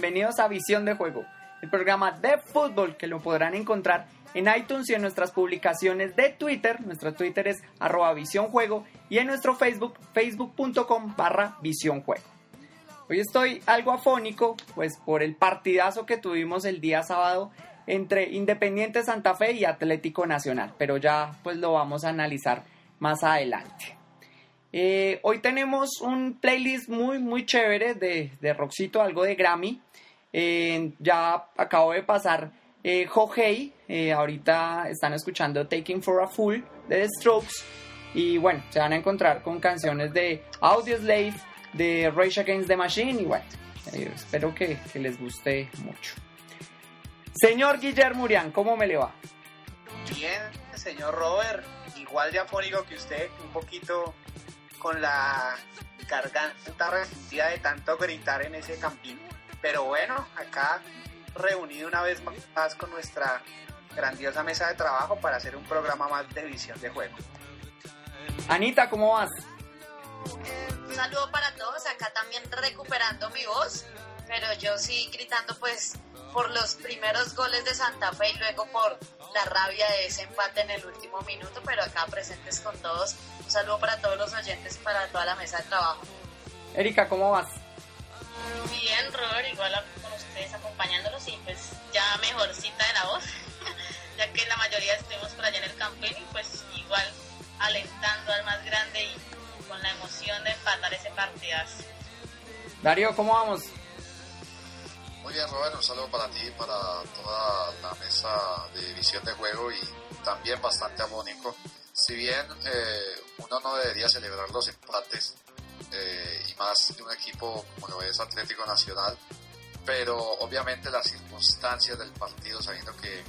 Bienvenidos a Visión de Juego, el programa de fútbol que lo podrán encontrar en iTunes y en nuestras publicaciones de Twitter. Nuestro Twitter es arroba visiónjuego y en nuestro Facebook, facebook.com barra visiónjuego. Hoy estoy algo afónico, pues por el partidazo que tuvimos el día sábado entre Independiente Santa Fe y Atlético Nacional, pero ya pues lo vamos a analizar más adelante. Eh, hoy tenemos un playlist muy, muy chévere de, de Roxito, algo de Grammy. Ya acabo de pasar eh, eh, ahorita están escuchando Taking for a Fool de The Strokes. Y bueno, se van a encontrar con canciones de Audioslave, de Rage Against the Machine. Y bueno, eh, espero que, les guste mucho. Señor Guillermo Urián, ¿cómo me le va? Bien, señor Robert, igual de que usted, un poquito con la garganta resentida de tanto gritar en ese campín. Pero bueno, acá reunido una vez más con nuestra grandiosa mesa de trabajo para hacer un programa más de visión de juego. Anita, ¿cómo vas? Un saludo para todos, acá también recuperando mi voz, pero yo sí gritando pues por los primeros goles de Santa Fe y luego por la rabia de ese empate en el último minuto, pero acá presentes con todos. Un saludo para todos los oyentes y para toda la mesa de trabajo. Erika, ¿cómo vas? Bien, Robert, igual a- con ustedes acompañándolos y pues ya mejorcita de la voz, ya que la mayoría estuvimos por allá en el campín y pues igual alentando al más grande y con la emoción de empatar ese partidazo. Darío, ¿cómo vamos? Muy bien, Robert, un saludo para ti y para toda la mesa de visión de juego y también bastante amónico. Si bien eh, uno no debería celebrar los empates, eh, y más de un equipo como lo es Atlético Nacional, pero obviamente las circunstancias del partido, sabiendo que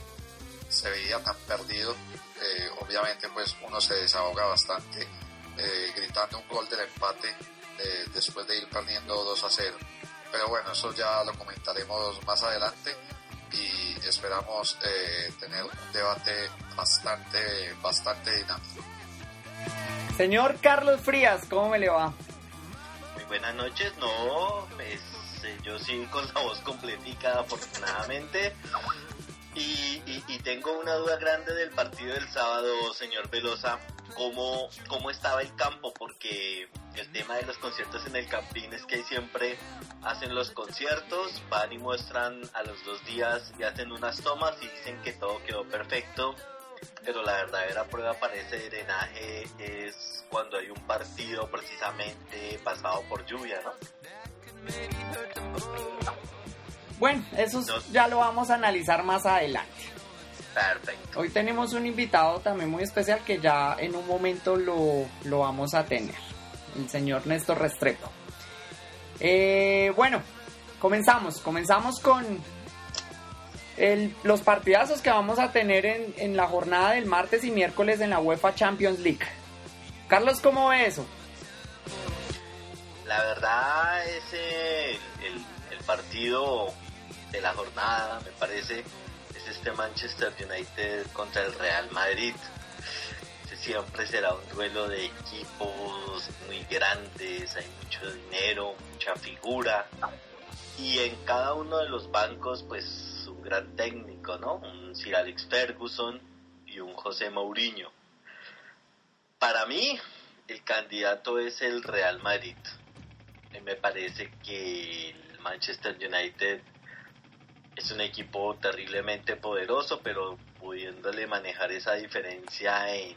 se veía tan perdido, eh, obviamente pues uno se desahoga bastante eh, gritando un gol del empate eh, después de ir perdiendo 2 a 0. Pero bueno, eso ya lo comentaremos más adelante y esperamos tener un debate bastante, bastante dinámico. Señor Carlos Frías, ¿cómo me le va? Buenas noches, no, pues yo sí con la voz completica afortunadamente. Y, tengo una duda grande del partido del sábado, señor Velosa. ¿Cómo, ¿Cómo estaba el campo? Porque el tema de los conciertos en el Campín es que siempre hacen los conciertos, van y muestran a los dos días y hacen unas tomas y dicen que todo quedó perfecto. Pero la verdadera prueba para ese drenaje es cuando hay un partido precisamente pasado por lluvia, ¿no? Bueno, eso ya lo vamos a analizar más adelante. Perfecto. Hoy tenemos un invitado también muy especial que ya en un momento lo, vamos a tener, el señor Néstor Restrepo. Eh, bueno, comenzamos, comenzamos con los partidazos que vamos a tener en, la jornada del martes y miércoles en la UEFA Champions League. Carlos, ¿cómo ve eso? la verdad ese el, partido de la jornada me parece es este Manchester United contra el Real Madrid siempre será un duelo de equipos muy grandes hay mucho dinero mucha figura y en cada uno de los bancos pues un gran técnico no un Sir Alex Ferguson y un José Mourinho. Para mí el candidato es el Real Madrid. Me parece que el Manchester United es un equipo terriblemente poderoso, pero pudiéndole manejar esa diferencia en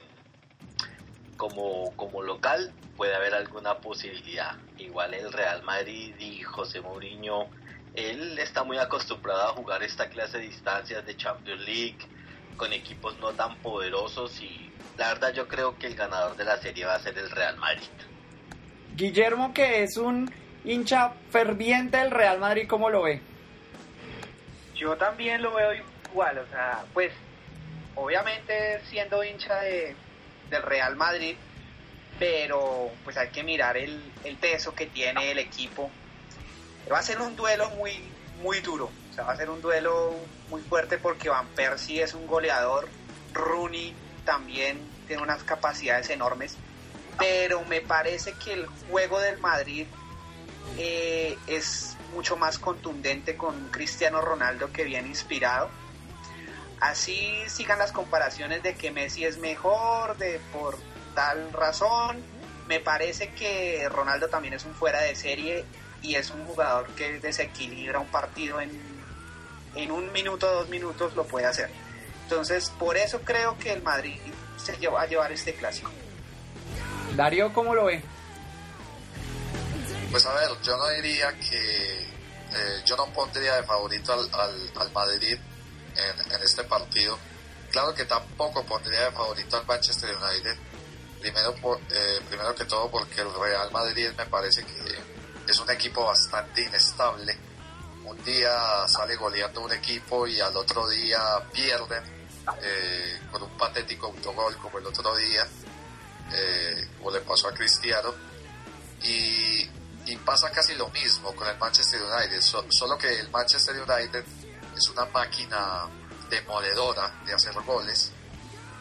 como, como local puede haber alguna posibilidad. Igual el Real Madrid y José Mourinho, él está muy acostumbrado a jugar esta clase de distancias de Champions League con equipos no tan poderosos y la verdad yo creo que el ganador de la serie va a ser el Real Madrid. Guillermo, que es un hincha ferviente del Real Madrid, ¿cómo lo ve? Yo también lo veo igual, o sea, pues obviamente siendo hincha de, del Real Madrid, pero pues hay que mirar el, peso que tiene el equipo. Va a ser un duelo muy, muy duro, o sea, va a ser un duelo muy fuerte porque Van Persie es un goleador, Rooney también tiene unas capacidades enormes pero me parece que el juego del Madrid eh, es mucho más contundente con Cristiano Ronaldo que viene inspirado. Así sigan las comparaciones de que Messi es mejor, de por tal razón. Me parece que Ronaldo también es un fuera de serie y es un jugador que desequilibra un partido en, en un minuto, dos minutos lo puede hacer. Entonces, por eso creo que el Madrid se va a llevar este clásico. Darío, ¿cómo lo ve? Pues a ver, yo no diría que eh, yo no pondría de favorito al, al, Madrid en, este partido. Claro que tampoco pondría de favorito al Manchester United. Primero, por, eh, primero que todo porque el Real Madrid me parece que es un equipo bastante inestable. Un día sale goleando un equipo y al otro día pierden eh, con un patético autogol como el otro día eh, o le pasó a Cristiano. Y, pasa casi lo mismo con el Manchester United, solo que el Manchester United es una máquina demoledora de hacer goles,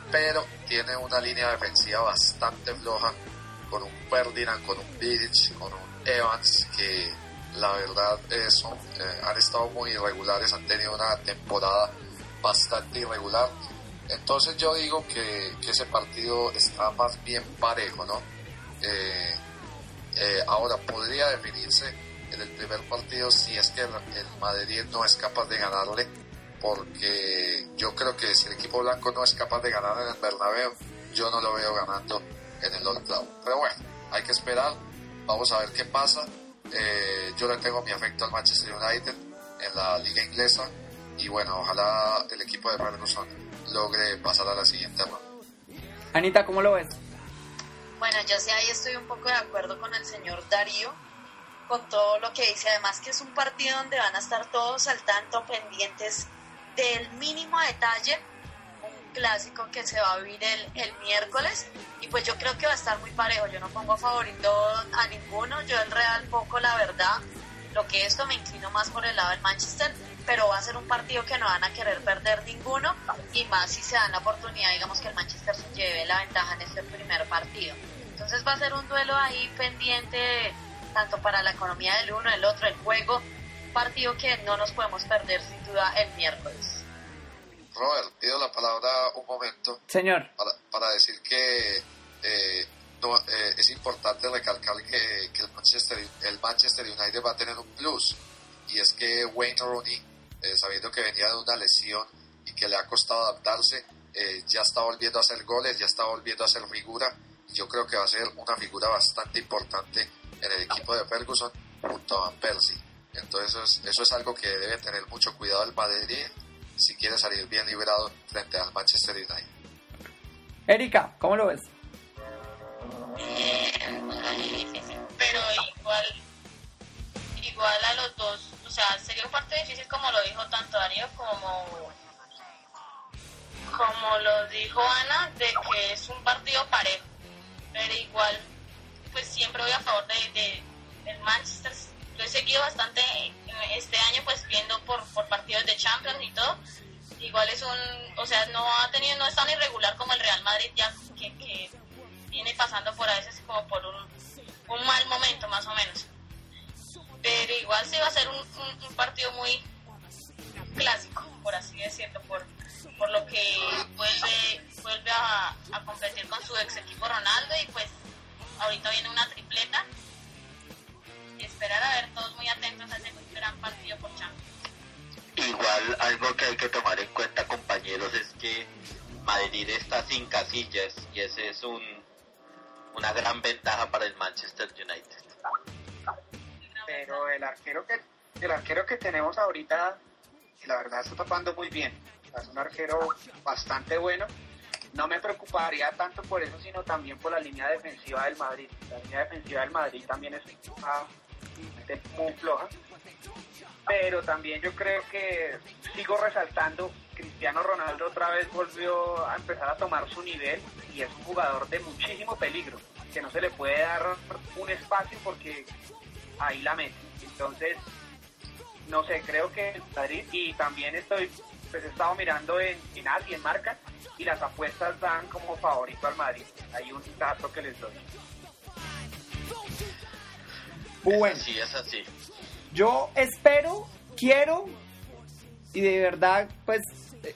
pero tiene una línea defensiva bastante floja, con un Ferdinand, con un Vidic, con un Evans, que la verdad son, eh, han estado muy irregulares, han tenido una temporada bastante irregular entonces yo digo que, ese partido está más bien parejo, ¿no? Eh, eh, ahora, podría definirse en el primer partido si es que el, Madrid no es capaz de ganarle, porque yo creo que si el equipo blanco no es capaz de ganar en el Bernabéu, yo no lo veo ganando en el Old Trafford. Pero bueno, hay que esperar, vamos a ver qué pasa. Eh, yo le tengo mi afecto al Manchester United en la liga inglesa y bueno, ojalá el equipo de Ferguson logre pasar a la siguiente ronda. Anita, ¿cómo lo ves? Bueno, yo sí ahí estoy un poco de acuerdo con el señor Darío. con todo lo que dice. Además que es un partido donde van a estar todos al tanto, pendientes del mínimo detalle. Clásico que se va a vivir el, el miércoles. Y pues yo creo que va a estar muy parejo. Yo no pongo favorito a ninguno. Yo el Real poco, la verdad. Lo que esto me inclino más por el lado del Manchester pero va a ser un partido que no van a querer perder ninguno y más si se dan la oportunidad, digamos que el Manchester se lleve la ventaja en este primer partido. Entonces va a ser un duelo ahí pendiente tanto para la economía del uno, del otro, el juego, partido que no nos podemos perder sin duda el miércoles. Robert, pido la palabra un momento. Señor. Para, para decir que eh, no, eh, es importante recalcar que, que el, Manchester, el Manchester United va a tener un plus y es que Wayne Rooney, eh, sabiendo que venía de una lesión y que le ha costado adaptarse, ya está volviendo a hacer goles, ya está volviendo a hacer figura. Y yo creo que va a ser una figura bastante importante en el equipo de Ferguson junto a Van Persie. Entonces eso es, eso es algo que debe tener mucho cuidado el Madrid si quiere salir bien librado frente al Manchester United. Erika, ¿cómo lo ves? Pero igual, igual a los dos, o sea, sería un partido difícil como lo dijo tanto Darío como como lo dijo Ana, de que es un partido parejo, pero igual, pues siempre voy a favor de, de del Manchester. Lo he seguido bastante este año, pues viendo por, por partidos de Champions y todo. Igual es un, o sea, no ha tenido, no es tan irregular como el Real Madrid ya que, que viene pasando por a veces como por un, un mal momento más o menos. Pero igual sí va a ser un, un, partido muy clásico, por así decirlo, por, por lo que vuelve, vuelve a, a, competir con su ex equipo Ronaldo y pues ahorita viene una tripleta esperar a ver todos muy atentos a ese gran partido por Champions. Igual algo que hay que tomar en cuenta compañeros es que Madrid está sin casillas y ese es un una gran ventaja para el Manchester United. Pero el arquero que el arquero que tenemos ahorita la verdad está tapando muy bien es un arquero bastante bueno. No me preocuparía tanto por eso, sino también por la línea defensiva del Madrid. La línea defensiva del Madrid también es muy floja. Pero también yo creo que sigo resaltando, Cristiano Ronaldo otra vez volvió a empezar a tomar su nivel y es un jugador de muchísimo peligro, que no se le puede dar un espacio porque ahí la mete. Entonces, no sé, creo que Madrid y también estoy pues he estado mirando en, en y en marca y las apuestas dan como favorito al Madrid. Hay un dato que les doy. Bueno, Sí, es así. yo espero, quiero y de verdad, pues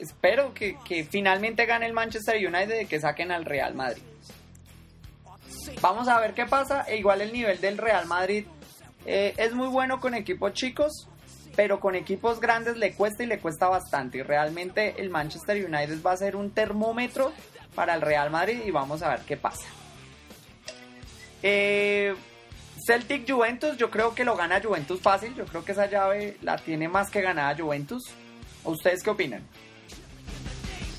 espero que, que finalmente gane el Manchester United y que saquen al Real Madrid. Vamos a ver qué pasa. E igual el nivel del Real Madrid eh, es muy bueno con equipos chicos, pero con equipos grandes le cuesta y le cuesta bastante. Y realmente el Manchester United va a ser un termómetro para el Real Madrid y vamos a ver qué pasa. Eh, Celtic Juventus, yo creo que lo gana Juventus fácil. Yo creo que esa llave la tiene más que ganada Juventus. ¿O ¿Ustedes qué opinan?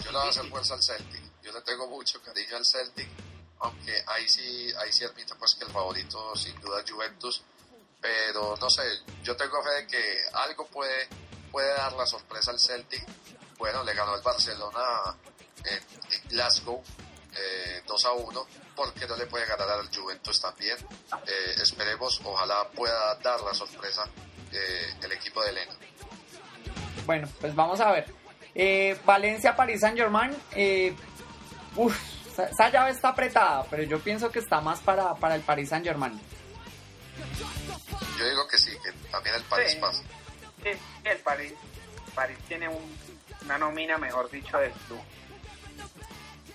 Yo le voy a hacer fuerza al Celtic. Yo le tengo mucho cariño al Celtic, aunque ahí sí, ahí sí admito pues que el favorito sin duda es Juventus. Pero no sé, yo tengo fe de que algo puede, puede dar la sorpresa al Celtic. Bueno, le ganó el Barcelona en, en Glasgow eh, 2 a 1. ¿Por qué no le puede ganar al Juventus también? Eh, esperemos, ojalá pueda dar la sorpresa eh, el equipo de Elena. Bueno, pues vamos a ver. Eh, Valencia, París, Saint Germain. Eh, uf, esa, esa llave está apretada, pero yo pienso que está más para, para el París Saint Germain. Yo digo que sí, que también el París Sí. pasa. Sí, el París, París tiene un- una nómina, mejor dicho, del club.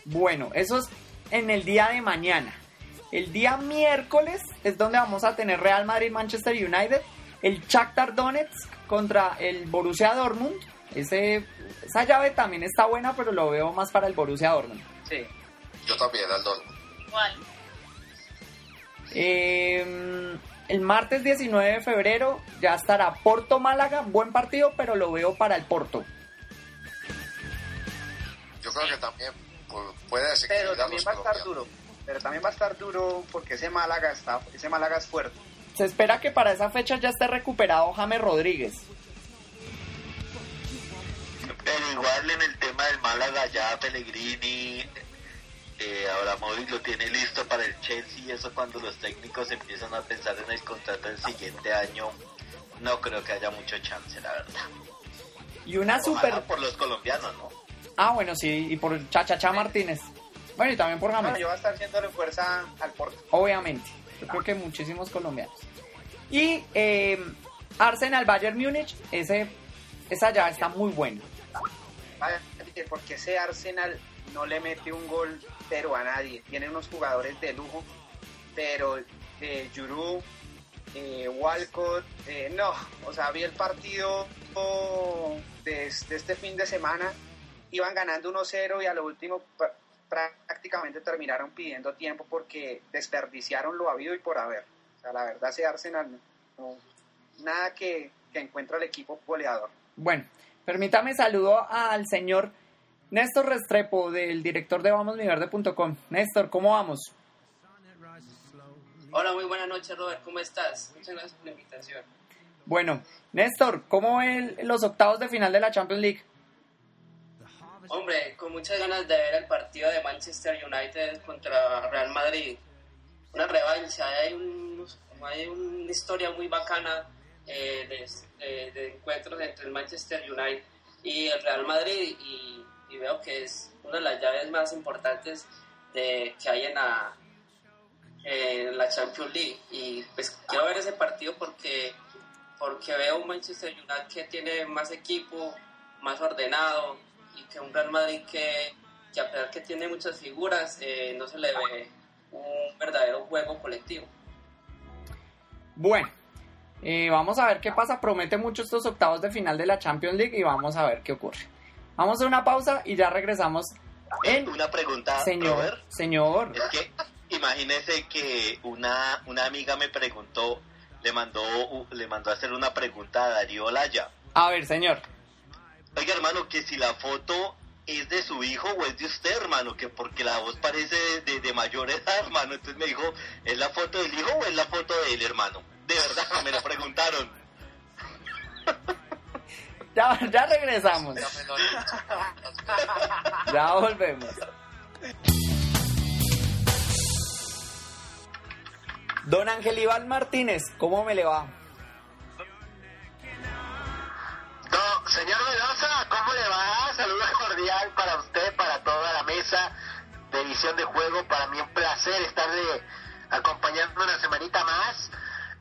Bueno, eso es en el día de mañana. El día miércoles es donde vamos a tener Real Madrid Manchester United, el Shakhtar Donetsk contra el Borussia Dortmund. Ese, esa llave también está buena, pero lo veo más para el Borussia Dortmund. Sí. Yo también, al Dortmund. Igual. Eh, el martes 19 de febrero ya estará Porto Málaga, buen partido, pero lo veo para el Porto. Yo creo que también pu- puede Pero desequilibrar también los va a estar duro. Pero también va a estar duro porque ese Málaga está, ese Málaga es fuerte. se espera que para esa fecha ya esté recuperado James Rodríguez. Pero igual en el tema del Málaga ya Pellegrini, eh, Abramovich lo tiene listo para el Chelsea y eso cuando los técnicos empiezan a pensar en el contrato del siguiente año, no creo que haya mucho chance, la verdad. Y una Ojalá super... por los colombianos, ¿no? Ah, bueno, sí, y por Chachacha Martínez. Bueno, y también por Bueno, James. yo voy a estar haciéndole fuerza al Porto. Obviamente. Yo creo que muchísimos colombianos. Y eh, Arsenal Bayern Múnich, ese, esa ya está muy buena. Porque ese Arsenal no le mete un gol, pero a nadie. Tiene unos jugadores de lujo, pero eh, Giroud, eh, Walcott, eh, no. O sea, vi el partido de, de este fin de semana. Iban ganando 1-0 y a lo último pr- prácticamente terminaron pidiendo tiempo porque desperdiciaron lo habido y por haber. O sea, la verdad, ese Arsenal no, no- nada que, que encuentra el equipo goleador. Bueno, permítame saludo al señor Néstor Restrepo, del director de vamosmiverde.com. Néstor, ¿cómo vamos? Hola, muy buenas noches, Robert. ¿Cómo estás? Muchas gracias por la invitación. Bueno, Néstor, ¿cómo ven los octavos de final de la Champions League? Hombre, con muchas ganas de ver el partido de Manchester United contra Real Madrid. Una revancha. Hay, un- una historia muy bacana eh, de, encuentros entre el Manchester United y el Real Madrid. Y, y veo que es una de las llaves más importantes de, que hay en la, en la Champions League. Y pues quiero ver ese partido porque, porque veo un Manchester United que tiene más equipo, más ordenado y que un Real Madrid que, que a pesar que tiene muchas figuras, eh, no se le ve un verdadero juego colectivo. Bueno, eh, vamos a ver qué pasa. Promete mucho estos octavos de final de la Champions League y vamos a ver qué ocurre. Vamos a una pausa y ya regresamos en... Una pregunta, Señor, Robert. señor. Es que imagínese que una, una amiga me preguntó, le mandó, le mandó a hacer una pregunta a Darío Laya. A ver, señor. Oiga, hermano, que si la foto es de su hijo o es de usted, hermano, que porque la voz parece de, de mayor edad, hermano. Entonces me dijo, ¿es la foto del hijo o es la foto del hermano? De verdad, me lo preguntaron. Ya, ya regresamos. Ya volvemos. Don Ángel Iván Martínez, ¿cómo me le va? No, señor Velosa, ¿cómo le va? Saludos cordial para usted, para toda la mesa de visión de juego. Para mí un placer estar de, acompañando una semanita más.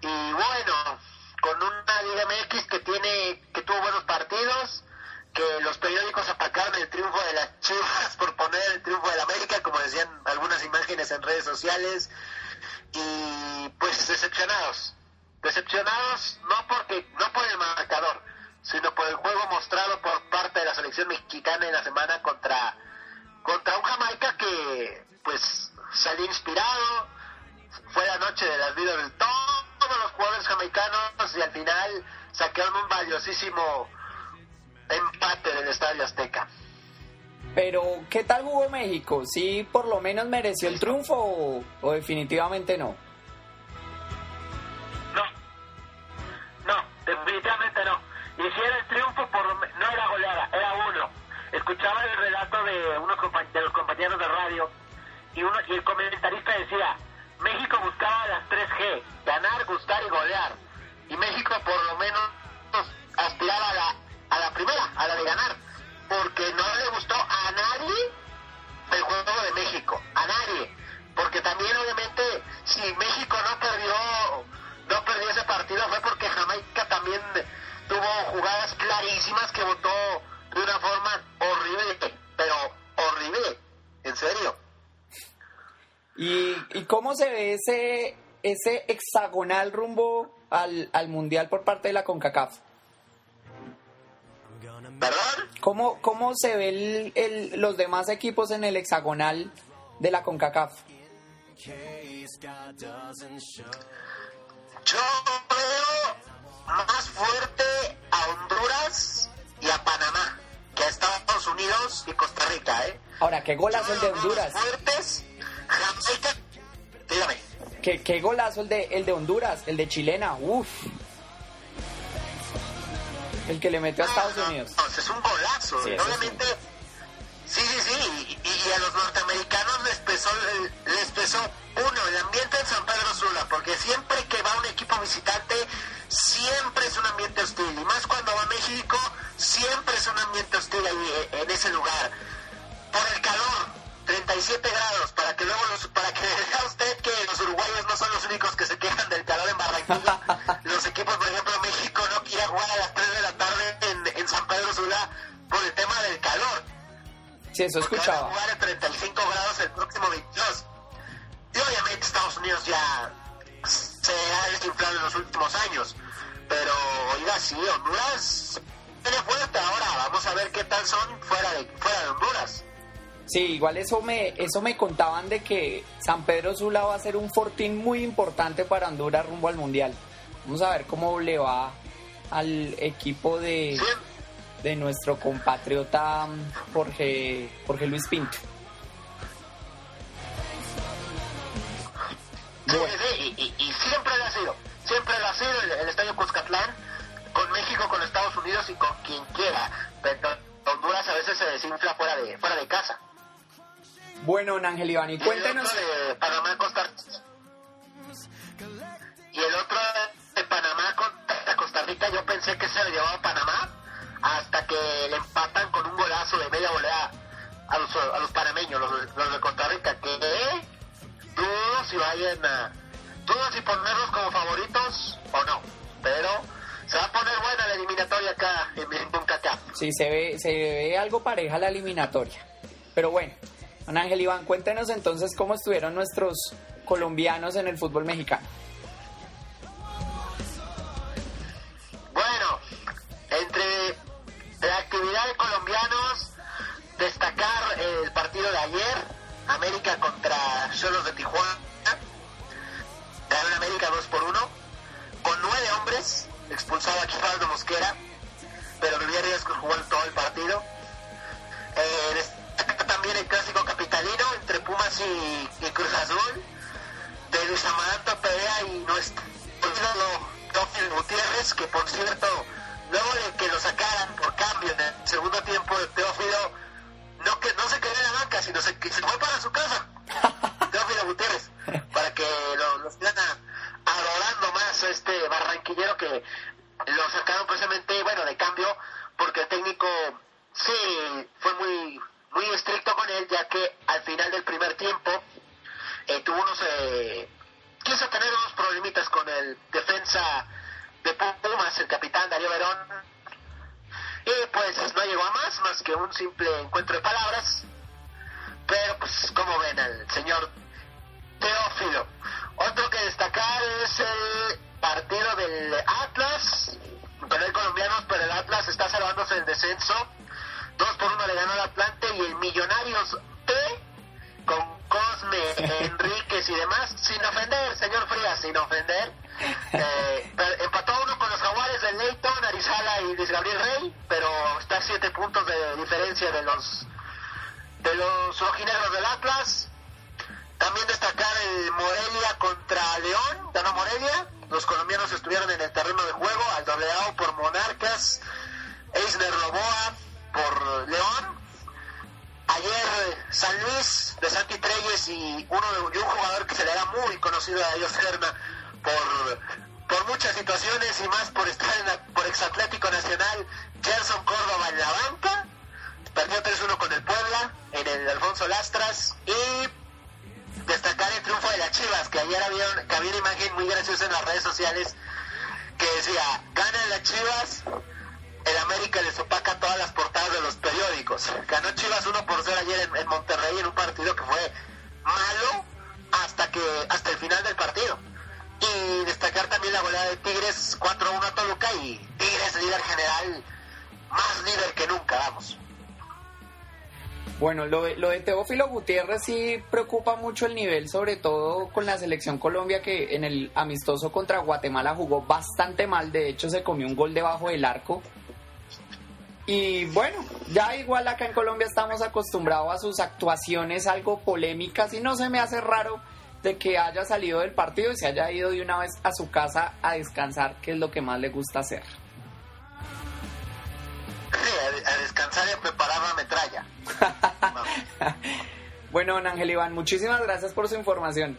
Y bueno, con una Liga MX que tiene, que tuvo buenos partidos, que los periódicos atacaron el triunfo de las Chivas por poner el triunfo del América, como decían algunas imágenes en redes sociales. Y pues decepcionados. Decepcionados no porque, no por el marcador, sino por el juego mostrado por parte de la selección mexicana en la semana contra, contra un Jamaica que pues salió inspirado, fue la noche de las vidas de todos los jugadores jamaicanos y al final sacaron un valiosísimo empate del Estadio Azteca. Pero, ¿qué tal jugó México? ¿Sí por lo menos mereció el triunfo o, o definitivamente no? No, no, definitivamente no. Y si era el triunfo, por, no era goleada, era uno. Escuchaba el relato de unos de los compañeros de radio y, uno, y el comentarista decía, México buscaba las 3G, ganar, gustar y golear. Y México por lo menos aspiraba a la, a la primera, a la de ganar, porque no le gustó a nadie el juego de México, a nadie. Porque también obviamente si México no perdió, no perdió ese partido fue porque Jamaica también tuvo jugadas clarísimas que votó de una forma horrible, pero horrible, en serio. ¿Y, y cómo se ve ese, ese hexagonal rumbo al, al Mundial por parte de la CONCACAF? ¿Perdón? ¿Cómo, cómo se ve el, el- los demás equipos en el hexagonal de la CONCACAF? Yo veo más fuerte a Honduras y a Panamá que a Estados Unidos y Costa Rica, ¿eh? Ahora, qué golazo el de Honduras. Fuertes, Jamaica, dígame. qué, qué golazo el de, el de Honduras, el de Chilena, uff. El que le metió a Estados No, no, Unidos. no, es un golazo. Sí, obviamente, sí, sí, sí. Y, y a los norteamericanos les pesó, les pesó, uno, el ambiente en San Pedro Sula, porque siempre que va un equipo visitante, siempre es un ambiente hostil. Y más cuando va a México, siempre es un ambiente hostil ahí eh, en ese lugar. Por el calor, 37 grados, para que luego los, para que vea usted que los uruguayos no son los únicos que se quejan del calor en Barranquilla. los equipos, por ejemplo, México no quiere jugar a las 3 de la tarde en, en San Pedro Sula por el tema del calor. Sí, eso Porque van escuchaba. a jugar en 35 grados el próximo 22. Y obviamente Estados Unidos ya se ha desinflado en los últimos años. Pero, oiga, sí, Honduras tiene fuerte ahora. Vamos a ver qué tal son fuera de, fuera de Honduras. Sí, igual eso me, eso me contaban de que San Pedro Sula va a ser un fortín muy importante para Honduras rumbo al Mundial. Vamos a ver cómo le va al equipo de, Sí, de nuestro compatriota mm, Jorge, Jorge Luis Pinto. Sí, Bueno, sí, y, y- y siempre lo ha sido. Siempre lo ha sido el, el Estadio Cuscatlán, con México, con Estados Unidos y con quien quiera. Pero Honduras a veces se desinfla fuera de, fuera de casa. bueno, Ángel Iván, y Y el cuéntenos. otro de Panamá Costa Y el otro de Panamá contra Costa Rica, yo pensé que se lo llevaba a Panamá hasta que le empatan con un golazo de media volea a los, a los panameños, los, los de Costa Rica, que dudo si vayan a. dudo si ponerlos como favoritos o no. Pero se va a poner buena la eliminatoria acá en, en. Sí, se ve, se ve algo pareja la eliminatoria. Pero bueno, don Ángel Iván, cuéntenos entonces cómo estuvieron nuestros colombianos en el fútbol mexicano. Bueno, entre la actividad de colombianos, destacar el partido de ayer, América contra Cholos de Tijuana. Ganó América 2 por 1, con nueve hombres, expulsado a Quivaldo Mosquera, pero Rivera Riesco jugó todo el partido. Eh, también el clásico capitalino entre Pumas y, Cruz Azul, de Luis Amaranto Perea y nuestro ídolo Gutiérrez, que por cierto, luego de que lo sacaran por cambio en el segundo tiempo de Teófilo, no, que, no se quedó en la banca, sino se, que se fue para su casa. Teófilo Gutiérrez, para que lo, lo sigan adorando más a este barranquillero que lo sacaron precisamente, bueno, de cambio, porque el técnico sí fue muy, muy estricto con él, ya que al final del primer tiempo eh, tuvo unos eh, quiso tener unos problemitas con el defensa de Pumas, el capitán Darío Verón. Y pues no llegó a más, más que un simple encuentro de palabras. Pero pues como ven al señor Teófilo. Otro que destacar es el partido del Atlas. Pero hay colombianos, pero el Atlas está salvándose del descenso. Dos por uno le ganó al Atlante y el Millonarios P con Cosme, Enríquez y demás, sin ofender, señor Frías, sin ofender. Eh, empató uno del Leighton, Arizala y Luis Gabriel Rey, pero está a siete puntos de diferencia de los de los rojinegros del Atlas. También destacar el Morelia contra León, ganó Morelia. Los colombianos estuvieron en el terreno de juego, al dobleado por Monarcas, Eisner Roboa por León, Ayer eh, San Luis de Santi Treyes y uno de un jugador que se le era muy conocido a ellos Serna por, por muchas situaciones y más por estar en la, por exatlético nacional, Gerson Córdoba en la banca, perdió 3-1 con el Puebla en el Alfonso Lastras y destacar el triunfo de las Chivas, que ayer había, que una imagen muy graciosa en las redes sociales que decía, ganan las Chivas, el América les opaca todas las portadas de los periódicos. Ganó Chivas 1 por 0 ayer en, en Monterrey en un partido que fue malo hasta que hasta el final del partido. Y destacar también la goleada de Tigres 4-1 a Toluca y Tigres líder general, más líder que nunca, vamos. Bueno, lo lo de Teófilo Gutiérrez sí preocupa mucho el nivel, sobre todo con la selección Colombia que en el amistoso contra Guatemala jugó bastante mal, de hecho se comió un gol debajo del arco. Y bueno, ya igual acá en Colombia estamos acostumbrados a sus actuaciones algo polémicas y no se me hace raro de que haya salido del partido y se haya ido de una vez a su casa a descansar, que es lo que más le gusta hacer. Sí, a, descansar y a preparar la metralla. Bueno, don Ángel Iván, muchísimas gracias por su información.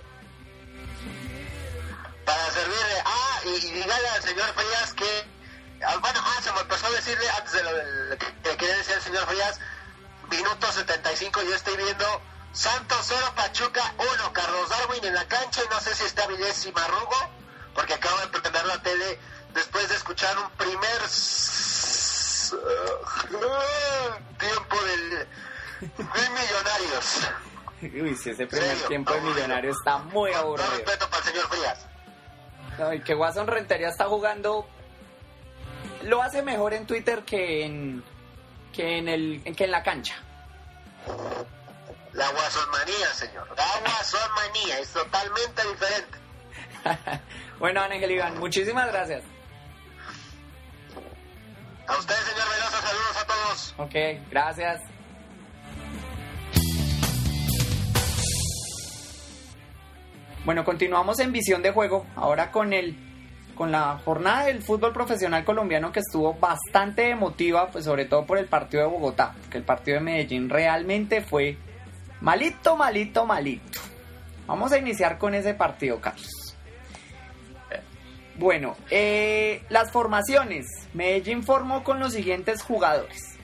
Para servirle. Ah, y, y dígale al señor Frías que. ah, Bueno, ah, se me empezó a decirle antes de lo que que quería decir el señor Frías. Minuto 75, yo estoy viendo Santos 0, Pachuca 1, Carlos Darwin en la cancha y no sé si está Vilés y Marrugo, porque acabo de prender la tele después de escuchar un primer tiempo del, del Millonarios. Uy, si ese primer Serio, tiempo de aburrido. millonario está muy aburrido. respeto para el señor Frías. Ay, que Watson Rentería está jugando. Lo hace mejor en Twitter que en que en el que en la cancha. La guasonmanía, señor. La guasonmanía es totalmente diferente. bueno, Ángel Iván, muchísimas gracias. A usted, señor Velosa, saludos a todos. Ok, gracias. Bueno, continuamos en visión de juego, ahora con el con la jornada del fútbol profesional colombiano que estuvo bastante emotiva, pues sobre todo por el partido de Bogotá, que el partido de Medellín realmente fue malito, malito, malito. Vamos a iniciar con ese partido, Carlos. Bueno, eh, las formaciones. Medellín formó con los siguientes jugadores.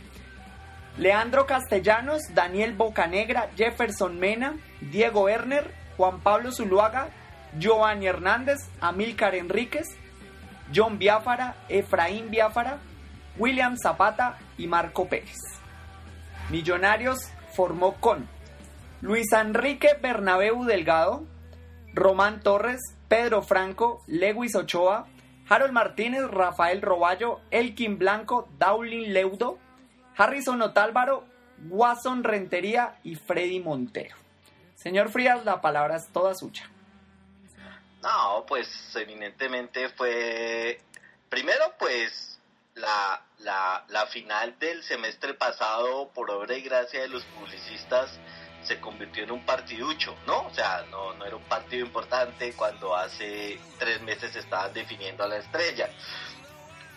Leandro Castellanos, Daniel Bocanegra, Jefferson Mena, Diego Erner, Juan Pablo Zuluaga, Giovanni Hernández, Amílcar Enríquez, John Biafara, Efraín Biafara, William Zapata y Marco Pérez. Millonarios formó con Luis Enrique Bernabeu Delgado, Román Torres, Pedro Franco, Lewis Ochoa, Harold Martínez, Rafael Roballo, Elkin Blanco, Daulin Leudo, Harrison Otálvaro, Watson Rentería y Freddy Montero. Señor Frías, la palabra es toda suya. No, pues evidentemente fue, primero pues la, la, la final del semestre pasado, por obra y gracia de los publicistas, se convirtió en un partiducho, ¿no? O sea, no, no era un partido importante cuando hace tres meses estaban definiendo a la estrella.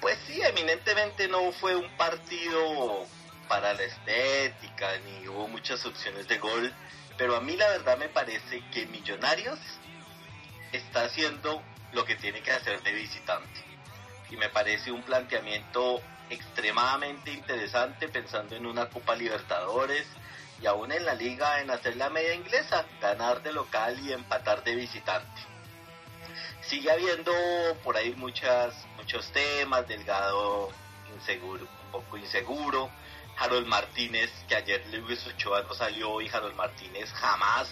Pues sí, eminentemente no fue un partido para la estética, ni hubo muchas opciones de gol, pero a mí la verdad me parece que Millonarios está haciendo lo que tiene que hacer de visitante. Y me parece un planteamiento extremadamente interesante pensando en una Copa Libertadores y aún en la liga en hacer la media inglesa, ganar de local y empatar de visitante. Sigue habiendo por ahí muchas, muchos temas, Delgado inseguro, un poco inseguro, Harold Martínez, que ayer Luis Ochoa no salió y Harold Martínez jamás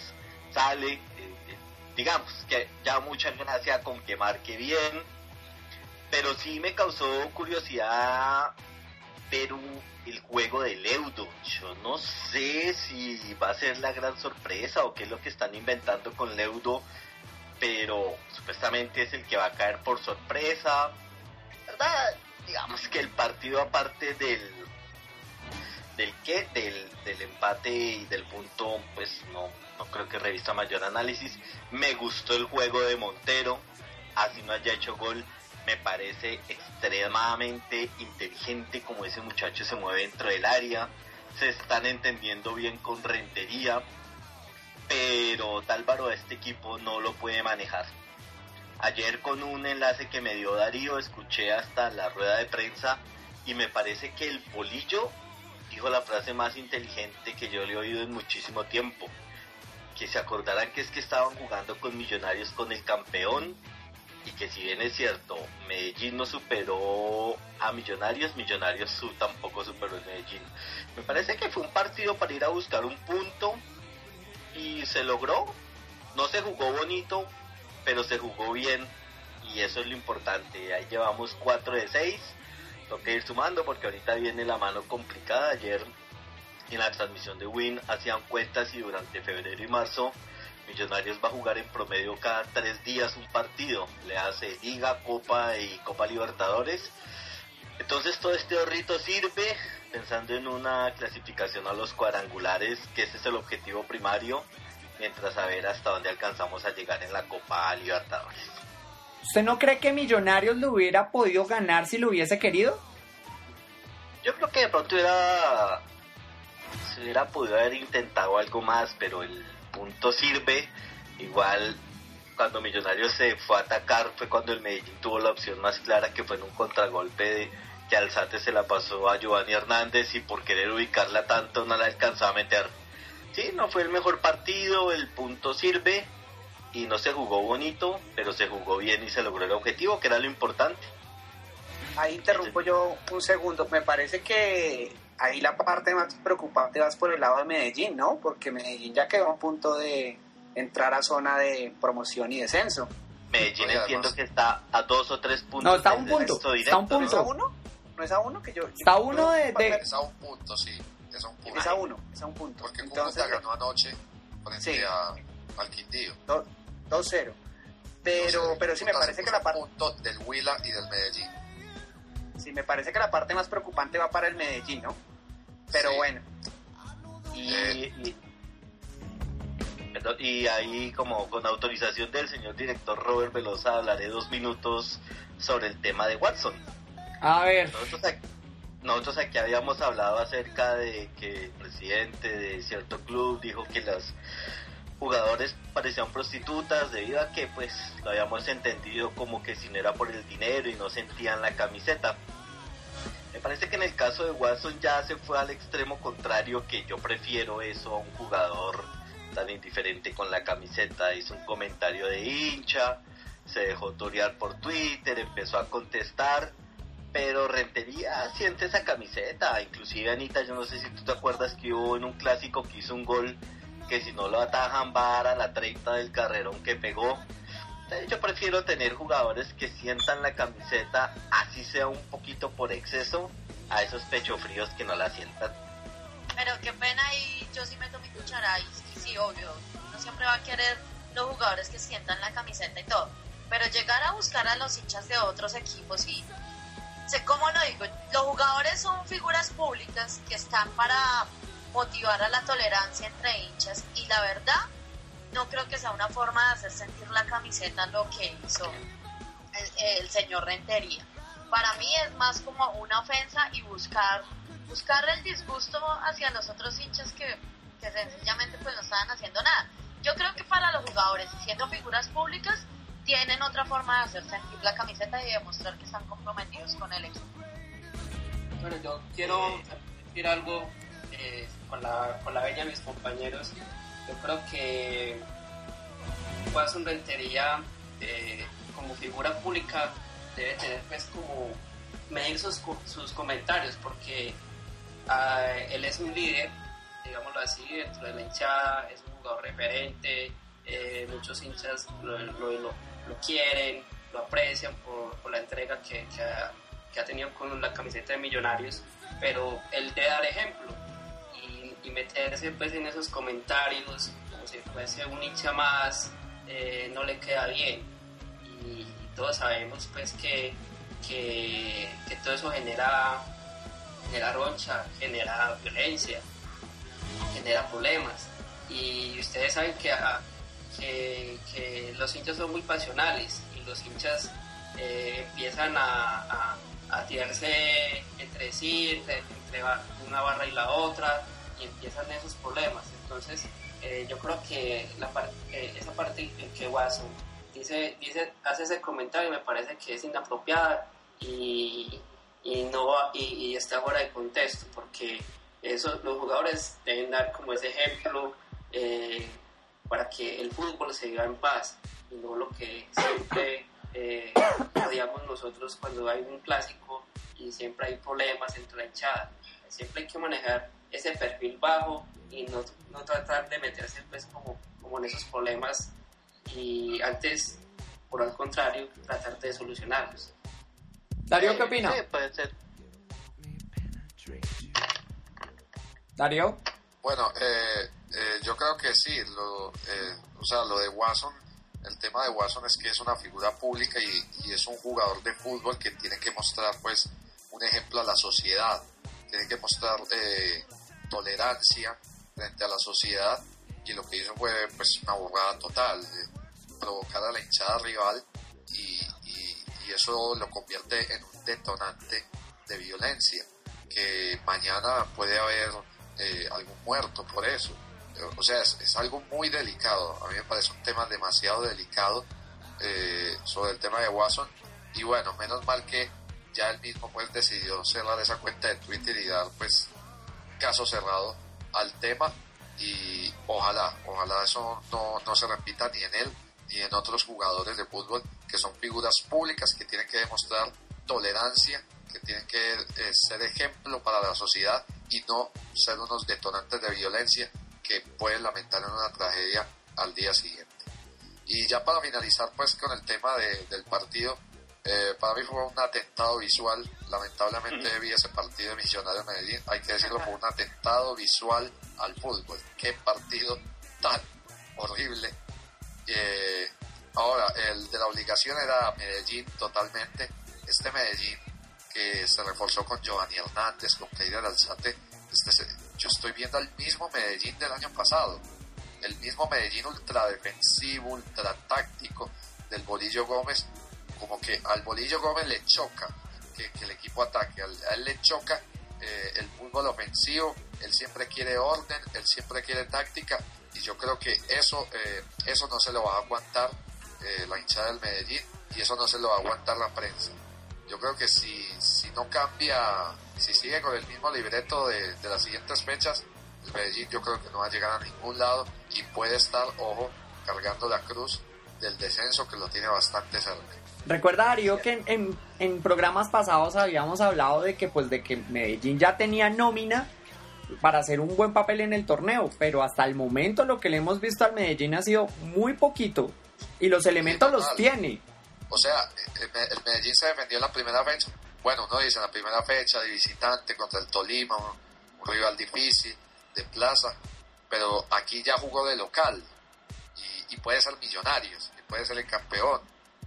sale, eh, eh, digamos que ya mucha gracia con que marque bien, pero sí me causó curiosidad un- el juego de Leudo. Yo no sé si va a ser la gran sorpresa o qué es lo que están inventando con Leudo, pero supuestamente es el que va a caer por sorpresa. ¿Verdad? Digamos que el partido aparte del del qué, del, del empate y del punto, pues no, no creo que revista mayor análisis. Me gustó el juego de Montero, así no haya hecho gol, me parece extremadamente inteligente como ese muchacho se mueve dentro del área, se están entendiendo bien con rentería, pero Tálvaro a este equipo no lo puede manejar. Ayer con un enlace que me dio Darío escuché hasta la rueda de prensa y me parece que el polillo dijo la frase más inteligente que yo le he oído en muchísimo tiempo. Que se acordaran que es que estaban jugando con Millonarios con el campeón y que si bien es cierto, Medellín no superó a Millonarios, Millonarios tampoco superó a Medellín. Me parece que fue un partido para ir a buscar un punto y se logró. No se jugó bonito, pero se jugó bien y eso es lo importante. Ahí llevamos 4 de 6 toca ir sumando porque ahorita viene la mano complicada. Ayer en la transmisión de Win hacían cuentas y durante febrero y marzo Millonarios va a jugar en promedio cada tres días un partido. Le hace Liga, Copa y Copa Libertadores. Entonces todo este ahorrito sirve pensando en una clasificación a los cuadrangulares, que ese es el objetivo primario. mientras a ver hasta dónde alcanzamos a llegar en la Copa Libertadores. ¿Usted no cree que Millonarios lo hubiera podido ganar si lo hubiese querido? Yo creo que de pronto hubiera, se hubiera podido haber intentado algo más, pero el punto sirve. Igual cuando Millonarios se fue a atacar fue cuando el Medellín tuvo la opción más clara que fue en un contragolpe de que Alzate se la pasó a Giovanni Hernández y por querer ubicarla tanto no la alcanzó a meter. Sí, no fue el mejor partido, el punto sirve y no se jugó bonito, pero se jugó bien y se logró el objetivo, que era lo importante. Ahí interrumpo yo un segundo. Me parece que ahí la parte más preocupante vas por el lado de Medellín, ¿no? Porque Medellín ya quedó a punto de entrar a zona de promoción y descenso. Medellín entiendo que está a dos o tres puntos. No, está a un punto. Está a un punto. ¿No es a uno? ¿No es a uno? Que yo, está a uno de, de... Es a un punto, sí. Es a un punto. Es a uno, es a un punto. Porque Entonces, Cúcuta ganó anoche frente sí. a, al Quindío. 2-0. Pero, pero sí me parece que la parte... punto del Huila y del Medellín. Sí, me parece que la parte más preocupante va para el Medellín, ¿no? Pero Sí. bueno. Y, Eh. y- ahí como con autorización del señor director Robert Velosa hablaré dos minutos sobre el tema de Watson. A ver, Nosotros aquí, nosotros aquí habíamos hablado acerca de que el presidente de cierto club dijo que los jugadores parecían prostitutas debido a que pues lo habíamos entendido como que si no era por el dinero y no sentían la camiseta. Me parece que en el caso de Watson ya se fue al extremo contrario que yo prefiero eso a un jugador tan indiferente con la camiseta. Hizo un comentario de hincha, se dejó torear por Twitter, empezó a contestar pero Rentería siente esa camiseta. Inclusive Anita, yo no sé si tú te acuerdas que hubo en un clásico que hizo un gol que si no lo atajan va a la 30 del carrerón que pegó. Entonces, yo prefiero tener jugadores que sientan la camiseta, así sea un poquito por exceso, a esos pecho fríos que no la sientan. Pero qué pena y yo sí meto mi cuchara y, y sí, obvio, uno siempre va a querer los jugadores que sientan la camiseta y todo. Pero llegar a buscar a los hinchas de otros equipos y sé cómo lo digo, los jugadores son figuras públicas que están para motivar a la tolerancia entre hinchas y la verdad no creo que sea una forma de hacer sentir la camiseta lo que hizo el, señor Rentería. Para mí es más como una ofensa y buscar buscar el disgusto hacia los otros hinchas que, que sencillamente pues no estaban haciendo nada. Yo creo que para los jugadores, siendo figuras públicas, tienen otra forma de hacer sentir la camiseta y demostrar que están comprometidos con el equipo. Bueno, yo quiero decir algo eh, con, la, con la bella de mis compañeros. Yo creo que Watson Rentería, eh, como figura pública, debe tener pues como medir sus, co- sus comentarios, porque ah, él es un líder, digámoslo así, dentro de la hinchada, es un jugador referente, eh, muchos hinchas lo, lo- lo- quieren, lo aprecian por, la entrega que ha, que ha tenido con la camiseta de Millonarios, pero él debe dar ejemplo y, meterse pues en esos comentarios como si fuese un hincha más, eh, no le queda bien. Y, todos sabemos pues que, que, todo eso genera, genera roncha, genera violencia, genera problemas. Y ustedes saben que, a- que, los hinchas son muy pasionales y los hinchas eh, empiezan a, a- a tirarse entre sí, entre, una barra y la otra, y empiezan esos problemas. Entonces, eh, yo creo que la eh, esa parte en que Watson dice, dice, hace ese comentario me parece que es inapropiada y, y no y, y está fuera de contexto, porque eso, los jugadores deben dar como ese ejemplo eh, para que el fútbol se viva en paz y no lo que siempre eh, odiamos nosotros cuando hay un clásico y siempre hay problemas entre la hinchada. Siempre hay que manejar ese perfil bajo y no, no tratar de meterse pues como, como en esos problemas y antes, por el contrario, tratar de solucionarlos. Darío, ¿qué opina? Sí, puede ser. Darío. Bueno, eh, eh, yo creo que sí, lo, eh, o sea, lo de Watson, el tema de Watson es que es una figura pública y, y es un jugador de fútbol que tiene que mostrar pues un ejemplo a la sociedad, tiene que mostrar eh, tolerancia frente a la sociedad y lo que hizo fue pues una burrada total, provocar a la hinchada rival y, y eso lo convierte en un detonante de violencia, que mañana puede haber eh, algún muerto por eso. O sea, es, algo muy delicado. A mí me parece un tema demasiado delicado eh, sobre el tema de Watson. Y bueno, menos mal que ya él mismo pues decidió cerrar esa cuenta de Twitter y dar pues caso cerrado al tema. Y ojalá, ojalá eso no, no se repita ni en él ni en otros jugadores de fútbol que son figuras públicas que tienen que demostrar tolerancia, que tienen que eh, ser ejemplo para la sociedad y no ser unos detonantes de violencia que pueden lamentar en una tragedia al día siguiente. Y ya para finalizar pues con el tema del partido, eh, para mí fue un atentado visual, lamentablemente vi ese partido de Millonarios Medellín, hay que decirlo, fue un atentado visual al fútbol, qué partido tan horrible. Eh, ahora, el de la obligación era Medellín totalmente, este Medellín que se reforzó con Giovanni Hernández, con Keider Alzate, este, yo estoy viendo al mismo Medellín del año pasado, el mismo Medellín ultra defensivo, ultra táctico del Bolillo Gómez, como que al Bolillo Gómez le choca que, el equipo ataque, a él le choca eh, el fútbol ofensivo, él siempre quiere orden, él siempre quiere táctica y yo creo que eso, eh, eso no se lo va a aguantar eh, la hinchada del Medellín y eso no se lo va a aguantar la prensa yo creo que si, si no cambia, si sigue con el mismo libreto de, de las siguientes fechas, el Medellín yo creo que no va a llegar a ningún lado y puede estar, ojo, cargando la cruz del descenso que lo tiene bastante cerca. Recuerda Darío que en, en, programas pasados habíamos hablado de que pues de que Medellín ya tenía nómina para hacer un buen papel en el torneo, pero hasta el momento lo que le hemos visto al Medellín ha sido muy poquito y los elementos los tiene. O sea, el Medellín se defendió en la primera fecha. Bueno, uno dice en la primera fecha de visitante contra el Tolima, un, rival difícil, de plaza, pero aquí ya jugó de local y, puede ser Millonarios, y puede ser el campeón,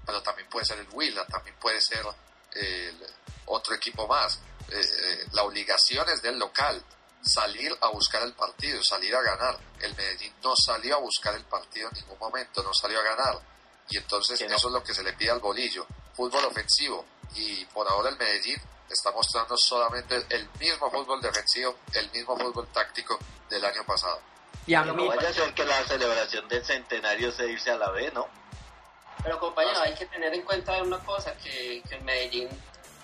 pero también puede ser el Huila, también puede ser el otro equipo más. Eh, eh, la obligación es del local, salir a buscar el partido, salir a ganar. El Medellín no salió a buscar el partido en ningún momento, no salió a ganar y entonces eso es lo que se le pide al bolillo, fútbol ofensivo. Y por ahora el Medellín está mostrando solamente el mismo fútbol defensivo, el mismo fútbol táctico del año pasado. Y a no vaya a ser que la celebración del centenario se irse a la B, ¿no? Pero compañero, hay que tener en cuenta una cosa, que, que el Medellín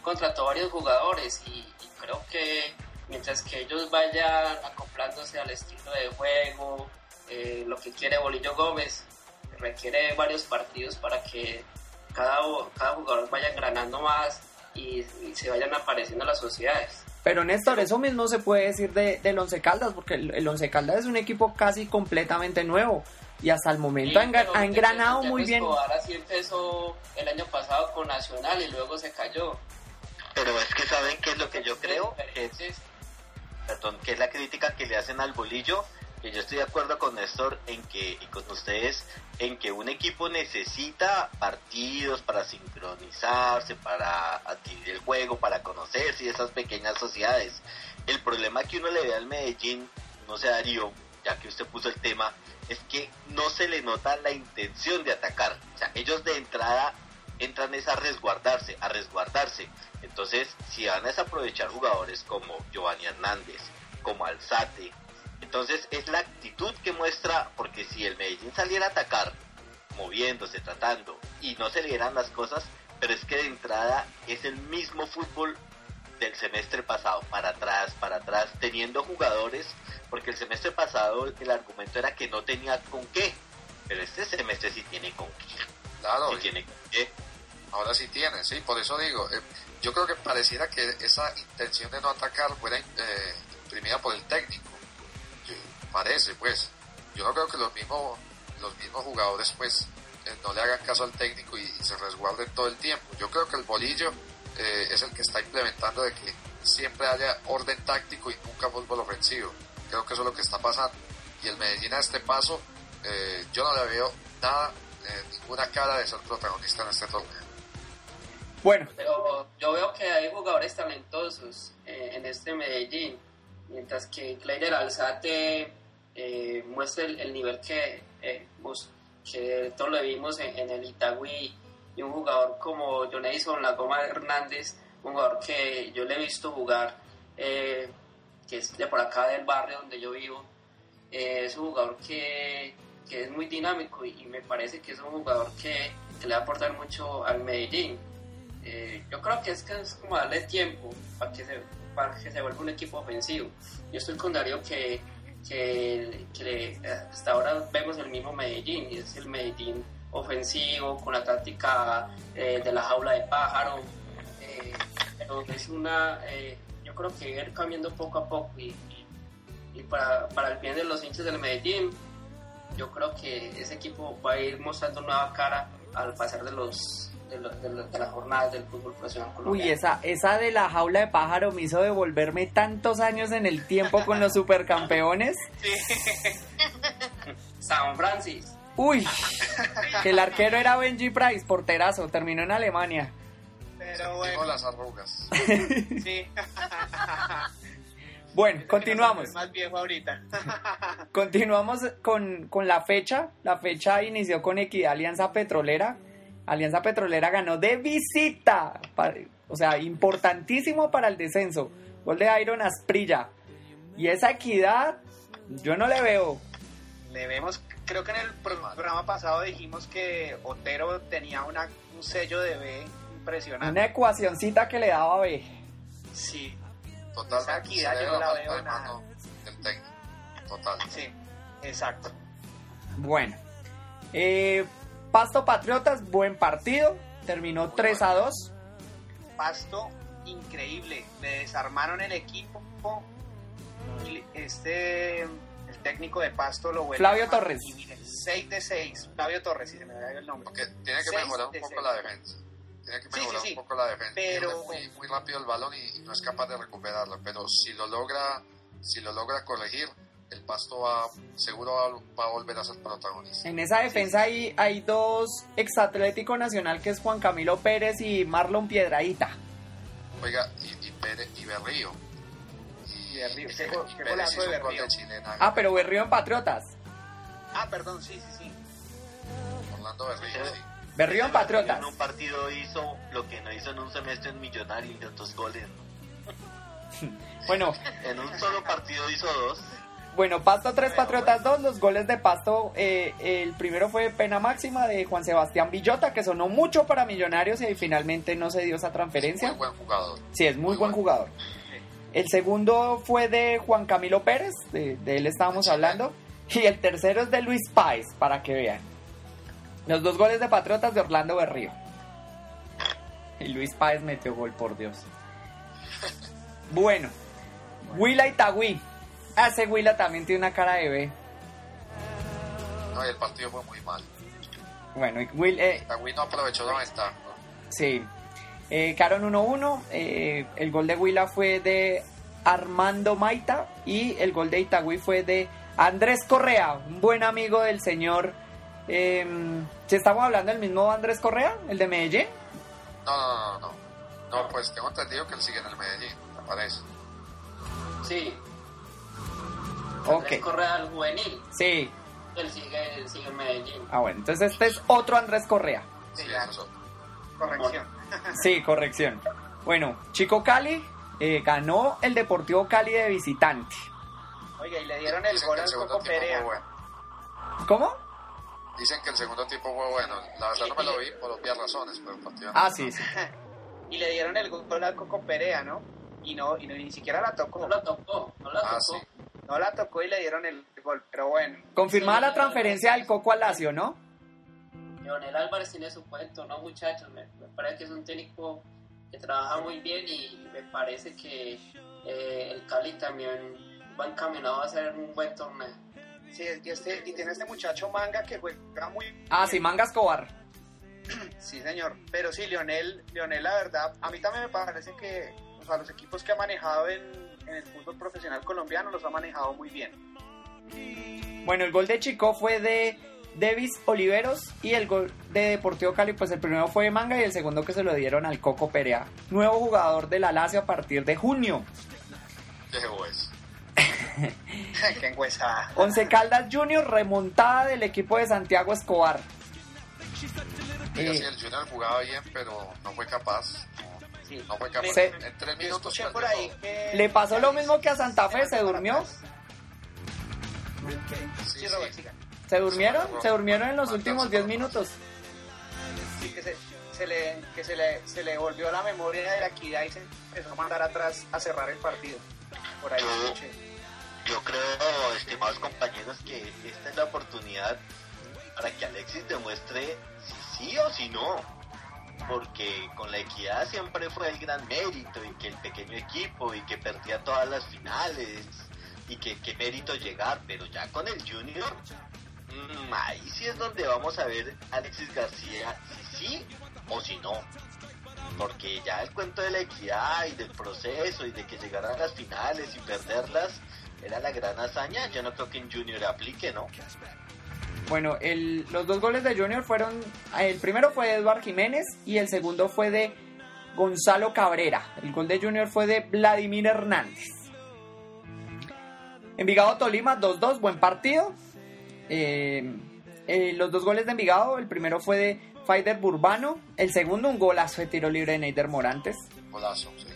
contrató varios jugadores y, creo que mientras que ellos vayan acoplándose al estilo de juego, eh, lo que quiere Bolillo Gómez, requiere varios partidos para que cada, cada jugador vaya granando más y, se vayan apareciendo las sociedades. Pero Néstor, eso mismo se puede decir de, del Once Caldas, porque el, Once Caldas es un equipo casi completamente nuevo y hasta el momento ha, engranado muy bien. Así empezó el año pasado con Nacional y luego se cayó. Pero es que saben qué es lo que yo creo, perdón, que es la crítica que le hacen al bolillo que yo estoy de acuerdo con Néstor en que, y con ustedes en que un equipo necesita partidos para sincronizarse, para adquirir el juego, para conocerse y esas pequeñas sociedades. El problema que uno le ve al Medellín, no sé Darío, ya que usted puso el tema, es que no se le nota la intención de atacar. O sea, ellos de entrada entran es a resguardarse, a resguardarse. Entonces, si van a aprovechar jugadores como Giovanni Hernández, como Alzate, entonces es la actitud que muestra, porque si el Medellín saliera a atacar, moviéndose, tratando, y no se le dieran las cosas, pero es que de entrada es el mismo fútbol del semestre pasado, para atrás, para atrás, teniendo jugadores, porque el semestre pasado el argumento era que no tenía con qué, pero este semestre sí tiene con qué. Claro, tiene con qué. Ahora sí tiene, sí, por eso digo, eh, yo creo que pareciera que esa intención de no atacar fuera eh, imprimida por el técnico parece, pues. Yo no creo que los mismos, los mismos jugadores, pues, eh, no le hagan caso al técnico y, se resguarden todo el tiempo. Yo creo que el bolillo eh, es el que está implementando de que siempre haya orden táctico y nunca fútbol ofensivo. Creo que eso es lo que está pasando. Y el Medellín a este paso, eh, yo no le veo nada, ninguna cara de ser protagonista en este torneo. Bueno. Pero yo veo que hay jugadores talentosos en este Medellín, mientras que Kleider Alzate eh, muestre el, el nivel que, eh, que todos lo vimos en, en el Itagüí y un jugador como Jonathan La Goma Hernández, un jugador que yo le he visto jugar, eh, que es de por acá del barrio donde yo vivo, eh, es un jugador que, que es muy dinámico y, y me parece que es un jugador que, que le va a aportar mucho al Medellín. Eh, yo creo que es, que es como darle tiempo para que, se, para que se vuelva un equipo ofensivo. Yo estoy con Darío que, que, que le- hasta ahora vemos el mismo Medellín, y es el Medellín ofensivo, con la táctica eh, de la jaula de pájaro. eh, pero es una, eh, yo creo que ir cambiando poco a poco y, y- y para, para el bien de los hinchas del Medellín, yo creo que ese equipo va a ir mostrando nueva cara al pasar de los de, las jornadas del fútbol profesional colombiano. Uy, esa, esa de la jaula de pájaro me hizo devolverme tantos años en el tiempo con los supercampeones. San Francis. Uy, que el arquero era Benji Price, porterazo, terminó en Alemania. Pero Tengo bueno, las arrugas. sí. Bueno, continuamos. Es más viejo ahorita. Continuamos con, con la fecha. La fecha inició con Equidad Alianza Petrolera. Alianza Petrolera ganó de visita. O sea, importantísimo para el descenso. Gol de Iron Asprilla. Y esa equidad, yo no le veo. Le vemos, creo que en el programa pasado dijimos que Otero tenía una, un sello de B impresionante. Una ecuacioncita que le daba B. Sí, Totalmente. Esa le yo no la veo de nada. técnico. Total. sí, exacto. Bueno. Eh, Pasto Patriotas, buen partido. Terminó 3 a 2. Pasto, increíble. Le desarmaron el equipo. Este, técnico de Pasto lo vuelve. Flavio a- Torres. Y mire, 6 de 6. Flavio Torres, si se me da el nombre. Porque tiene que Seis mejorar un de poco seis. la defensa. Tiene que Sí, sí, mejorar sí. un poco la defensa. Pero- muy, muy rápido el balón y, y no es capaz de recuperarlo. Pero si lo logra, si lo logra corregir, el pasto va, seguro va, va a volver a ser protagonista. En esa defensa hay, hay dos exatlético nacional que es Juan Camilo Pérez y Marlon Piedradita. Oiga, y, y, Pérez, y Berrío. Berrío, qué Berrío. chilena. Ah, pero Berrío en Patriotas. Ah, perdón, sí, sí, sí. Orlando Berrío, sí. Berrío en Patriotas. En un partido hizo lo que no hizo en un semestre en Millonario y otros goles. Bueno, En un solo partido hizo dos. bueno, Pasto 3, Patriotas 2. Los goles de Pasto, eh, el primero fue pena máxima de Juan Sebastián Villota, que sonó mucho para Millonarios y finalmente no se dio esa transferencia. Muy buen jugador. Sí, es muy, Muy buen jugador. El segundo fue de Juan Camilo Pérez, de, de él estábamos hablando. Y el tercero es de Luis Páez, para que vean. Los dos goles de Patriotas de Orlando Berrío. Y Luis Páez metió gol, por Dios. Bueno, Huila Itagüí. Ah, ese Huila también tiene una cara de B. No, y el partido fue muy mal. Bueno, y Will, eh, Itagüí no aprovechó la ventaja. Sí. Eh, quedaron 1-1. eh, el gol de Huila fue de Armando Maita y el gol de Itagüí fue de Andrés Correa, un buen amigo del señor. Eh, si estamos hablando del mismo Andrés Correa, el de Medellín. No, no, no, no. No, pues tengo entendido que él sigue en el Medellín, me parece. Sí, Ok. Andrés Correa al juvenil. Sí. Él sigue, él sigue en Medellín. Ah, bueno, entonces este es otro Andrés Correa. Sí, ya. Corrección. Sí, corrección. Bueno, Chico Cali eh, ganó el Deportivo Cali de visitante. Oiga, y le dieron el gol al Coco Perea. bueno. ¿Cómo? Dicen que el segundo tiempo fue bueno. La verdad no me lo vi por obvias razones, pero el partido Ah, sí, sí. Y le dieron el gol al Coco Perea, ¿no? Y no, y no, ni siquiera la tocó. No la tocó, no la Ah, tocó. sí. No la tocó y le dieron el gol, pero bueno. Confirmada Sí. la transferencia del Coco al Lazio, ¿no? Leonel Álvarez tiene su cuento, ¿no, muchachos? Me, me parece que es un técnico que trabaja muy bien y me parece que eh, el Cali también va encaminado a hacer un buen torneo. Sí, y, este, y tiene este muchacho Manga que juega muy Ah, sí, Manga Escobar. Sí, señor. Pero sí, Lionel, Lionel, la verdad, a mí también me parece que o sea, los equipos que ha manejado en, en el fútbol profesional colombiano los ha manejado muy bien. Bueno, el gol de Chico fue de Davis Oliveros y el gol de Deportivo Cali, pues el primero fue de Manga y el segundo que se lo dieron al Coco Perea, nuevo jugador de la Lazio a partir de junio. Qué juez. Qué enguesada. Once Caldas Junior, remontada del equipo de Santiago Escobar. Eh, sí, el Junior jugaba bien, pero no fue capaz. No, Sí. no fue capaz. Se- en tres minutos por ahí que... Le pasó lo mismo que a Santa Fe, se durmió. Sí, Sí. ¿Se durmieron? Se durmieron en los últimos 10 minutos. Sí, que se, se le, que se le, se le volvió la memoria de la equidad y se empezó a mandar atrás a cerrar el partido. Por ahí Yo- escuché. Yo creo, estimados compañeros, que esta es la oportunidad para que Alexis demuestre si sí o si no. Porque con la equidad siempre fue el gran mérito y que el pequeño equipo y que perdía todas las finales y que qué mérito llegar. Pero ya con el Junior, mm, ahí sí es donde vamos a ver Alexis García si sí o si no. Porque ya el cuento de la equidad y del proceso y de que llegaran a las finales y perderlas era la gran hazaña. Yo no creo que en Junior aplique, ¿no? Bueno, el- los dos goles de Junior fueron. El primero fue de Eduard Jiménez y el segundo fue de Gonzalo Cabrera. El gol de Junior fue de Vladimir Hernández. Envigado Tolima, 2-2, buen partido. Eh, eh, los dos goles de Envigado, el primero fue de Faider Burbano, el segundo un golazo de tiro libre de Neider Morantes. Golazo, sí.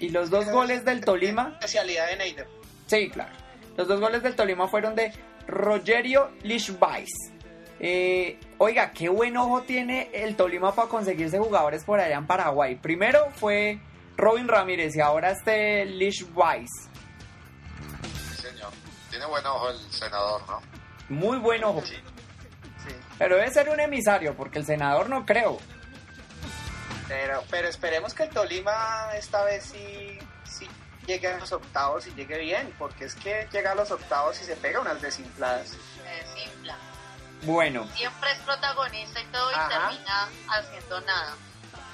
Y los dos goles del Tolima, Especialidad de Neider. Sí, claro. Los dos goles del Tolima fueron de Rogerio Lichbais. Eh, oiga, qué buen ojo tiene el Tolima para conseguirse jugadores por allá en Paraguay. Primero fue Robin Ramírez y ahora este Lichbais. Tiene buen ojo el senador, ¿no? Muy buen ojo. Sí. Sí. Pero debe ser un emisario, porque el senador no creo. Pero, pero esperemos que el Tolima esta vez sí, sí llegue a los octavos y llegue bien, porque es que llega a los octavos y se pega unas desinfladas. Es simple. Bueno, Siempre es protagonista y todo y Ajá. termina haciendo nada.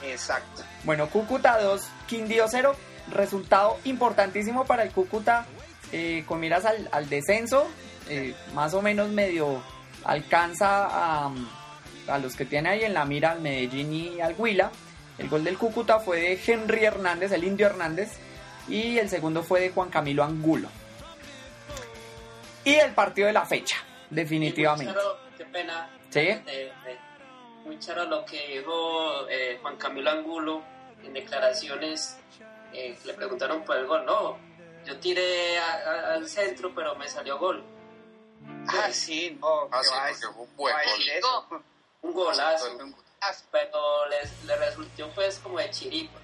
Exacto. bueno, Cúcuta 2, Quindío 0. Resultado importantísimo para el Cúcuta eh, con miras al, al descenso. eh, más o menos medio alcanza a, a los que tiene ahí en la mira al Medellín y al Huila. El gol del Cúcuta fue de Henry Hernández, el indio Hernández. Y el segundo fue de Juan Camilo Angulo. Y el partido de la fecha, definitivamente. Muy charo, qué pena. Sí. de- de- muy charo lo que dijo eh, Juan Camilo Angulo en declaraciones. eh, le preguntaron por el gol. No, yo tiré a- a- al centro, pero me salió gol. Ah, sí, no. Ah, ¿qué sí, porque fue un buen gol. Un golazo. Pero les, le resultó pues como de chiripa.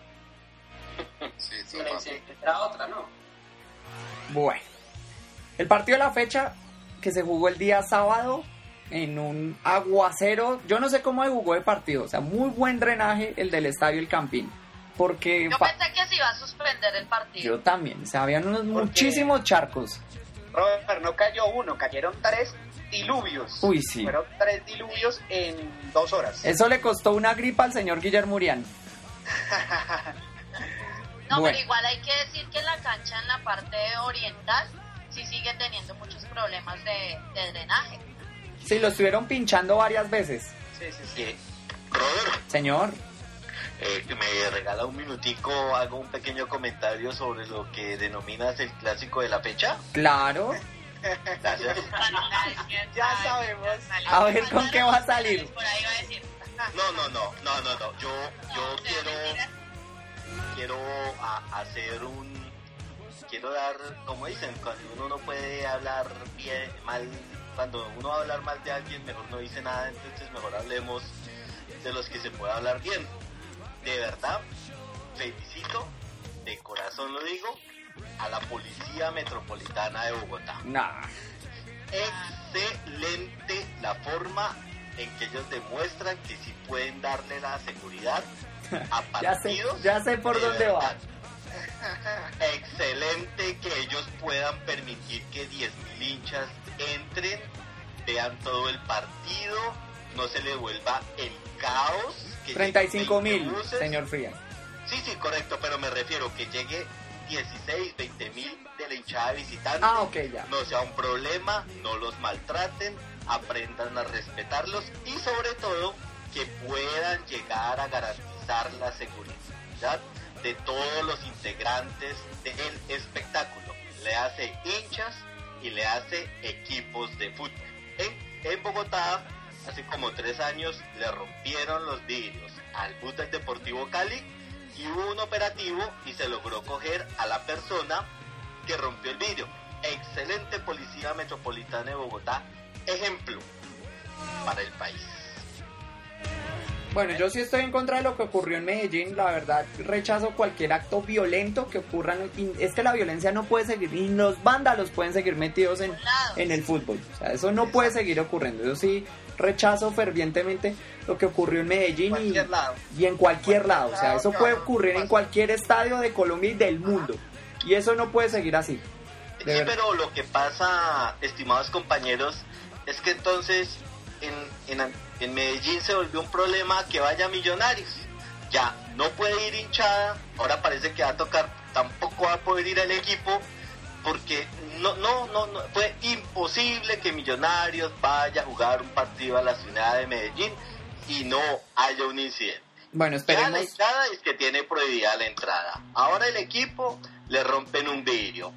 Sí, le total. era otra, ¿no? Bueno, el partido de la fecha que se jugó el día sábado en un aguacero. Yo no sé cómo se jugó el partido, o sea, muy buen drenaje el del estadio El Campín. Porque Yo pensé que se iba a suspender el partido. yo también, o sea, habían unos muchísimos charcos. Robert, no cayó uno, cayeron tres diluvios. Uy, sí. Fueron tres diluvios en dos horas. Eso le costó una gripa al señor Guillermo Urián. No, Bueno. pero igual hay que decir que la cancha en la parte oriental sí sigue teniendo muchos problemas de, de drenaje. Sí, lo estuvieron pinchando varias veces. Sí, sí, sí. Robert, Señor, eh, me regala un minutico, hago un pequeño comentario sobre lo que denominas el clásico de la fecha. claro. Gracias. Ya sabemos. A ver con qué va a salir. No, no, no, no, no, no. Yo, yo quiero, quiero a- hacer un, quiero dar, como dicen, cuando uno no puede hablar bien, mal, cuando uno va a hablar mal de alguien, mejor no dice nada, entonces mejor hablemos de los que se puede hablar bien. De verdad, felicito, de corazón lo digo, a la Policía Metropolitana de Bogotá Nah. excelente la forma en que ellos demuestran que sí pueden darle la seguridad a Ya sé, partidos. ya sé por de dónde va. Excelente que ellos puedan permitir que 10.000 hinchas entren, vean todo el partido, no se le vuelva el caos. Que lleguen 35 mil, 20 buses. señor Fría. Sí, sí, correcto, pero me refiero que llegue 16, 20 mil de la hinchada visitante Ah, ok, ya. no sea un problema, no los maltraten, aprendan a respetarlos y sobre todo que puedan llegar a garantizar la seguridad de todos los integrantes del espectáculo. Le hace hinchas y le hace equipos de fútbol. En, en Bogotá, hace como tres años, le rompieron los vidrios al bus del Deportivo Cali y hubo un operativo y se logró coger a la persona que rompió el vidrio. Excelente policía metropolitana de Bogotá, ejemplo para el país. Bueno, yo sí estoy en contra de lo que ocurrió en Medellín, la verdad rechazo cualquier acto violento que ocurra, en- es que la violencia no puede seguir, y los vándalos pueden seguir metidos en, en el fútbol, o sea, eso no puede seguir ocurriendo, yo sí rechazo fervientemente lo que ocurrió en Medellín y, en cualquier lado, o sea, eso puede ocurrir en cualquier estadio de Colombia y del mundo, y eso no puede seguir así. Sí, verdad. pero lo que pasa, estimados compañeros, es que entonces en, en, en Medellín se volvió un problema que vaya millonarios. Ya no puede ir hinchada, ahora parece que va a tocar, tampoco va a poder ir el equipo, porque no, no, no, no, fue imposible que Millonarios vaya a jugar un partido a la ciudad de Medellín y no haya un incidente. Bueno, Ya la esperemos. hinchada es que tiene prohibida la entrada. Ahora el equipo le rompen un vidrio.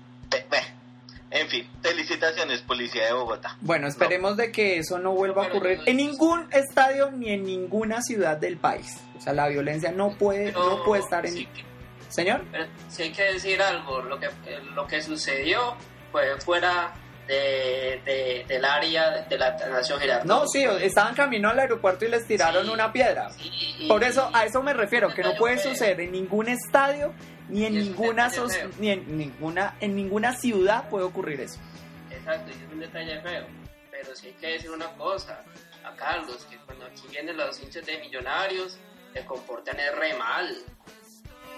En fin, felicitaciones Policía de Bogotá. Bueno, esperemos de que eso no vuelva a ocurrir no en ningún estadio ni en ninguna ciudad del país. O sea, la violencia no puede, no puede estar en... sí que- Señor, pero sí hay que decir algo, lo que, eh, lo que sucedió fue fuera de, de- del área de la Nación Girardot. no, sí, estaban camino al aeropuerto y les tiraron Sí, una piedra. sí, y- Por eso, a eso me refiero, que no puede suceder en ningún estadio ni en ninguna ni en ninguna en ninguna ciudad puede ocurrir eso. Exacto, y es un detalle feo. Pero sí hay que decir una cosa, a Carlos, que cuando aquí vienen los hinchas de millonarios, se comportan es re mal.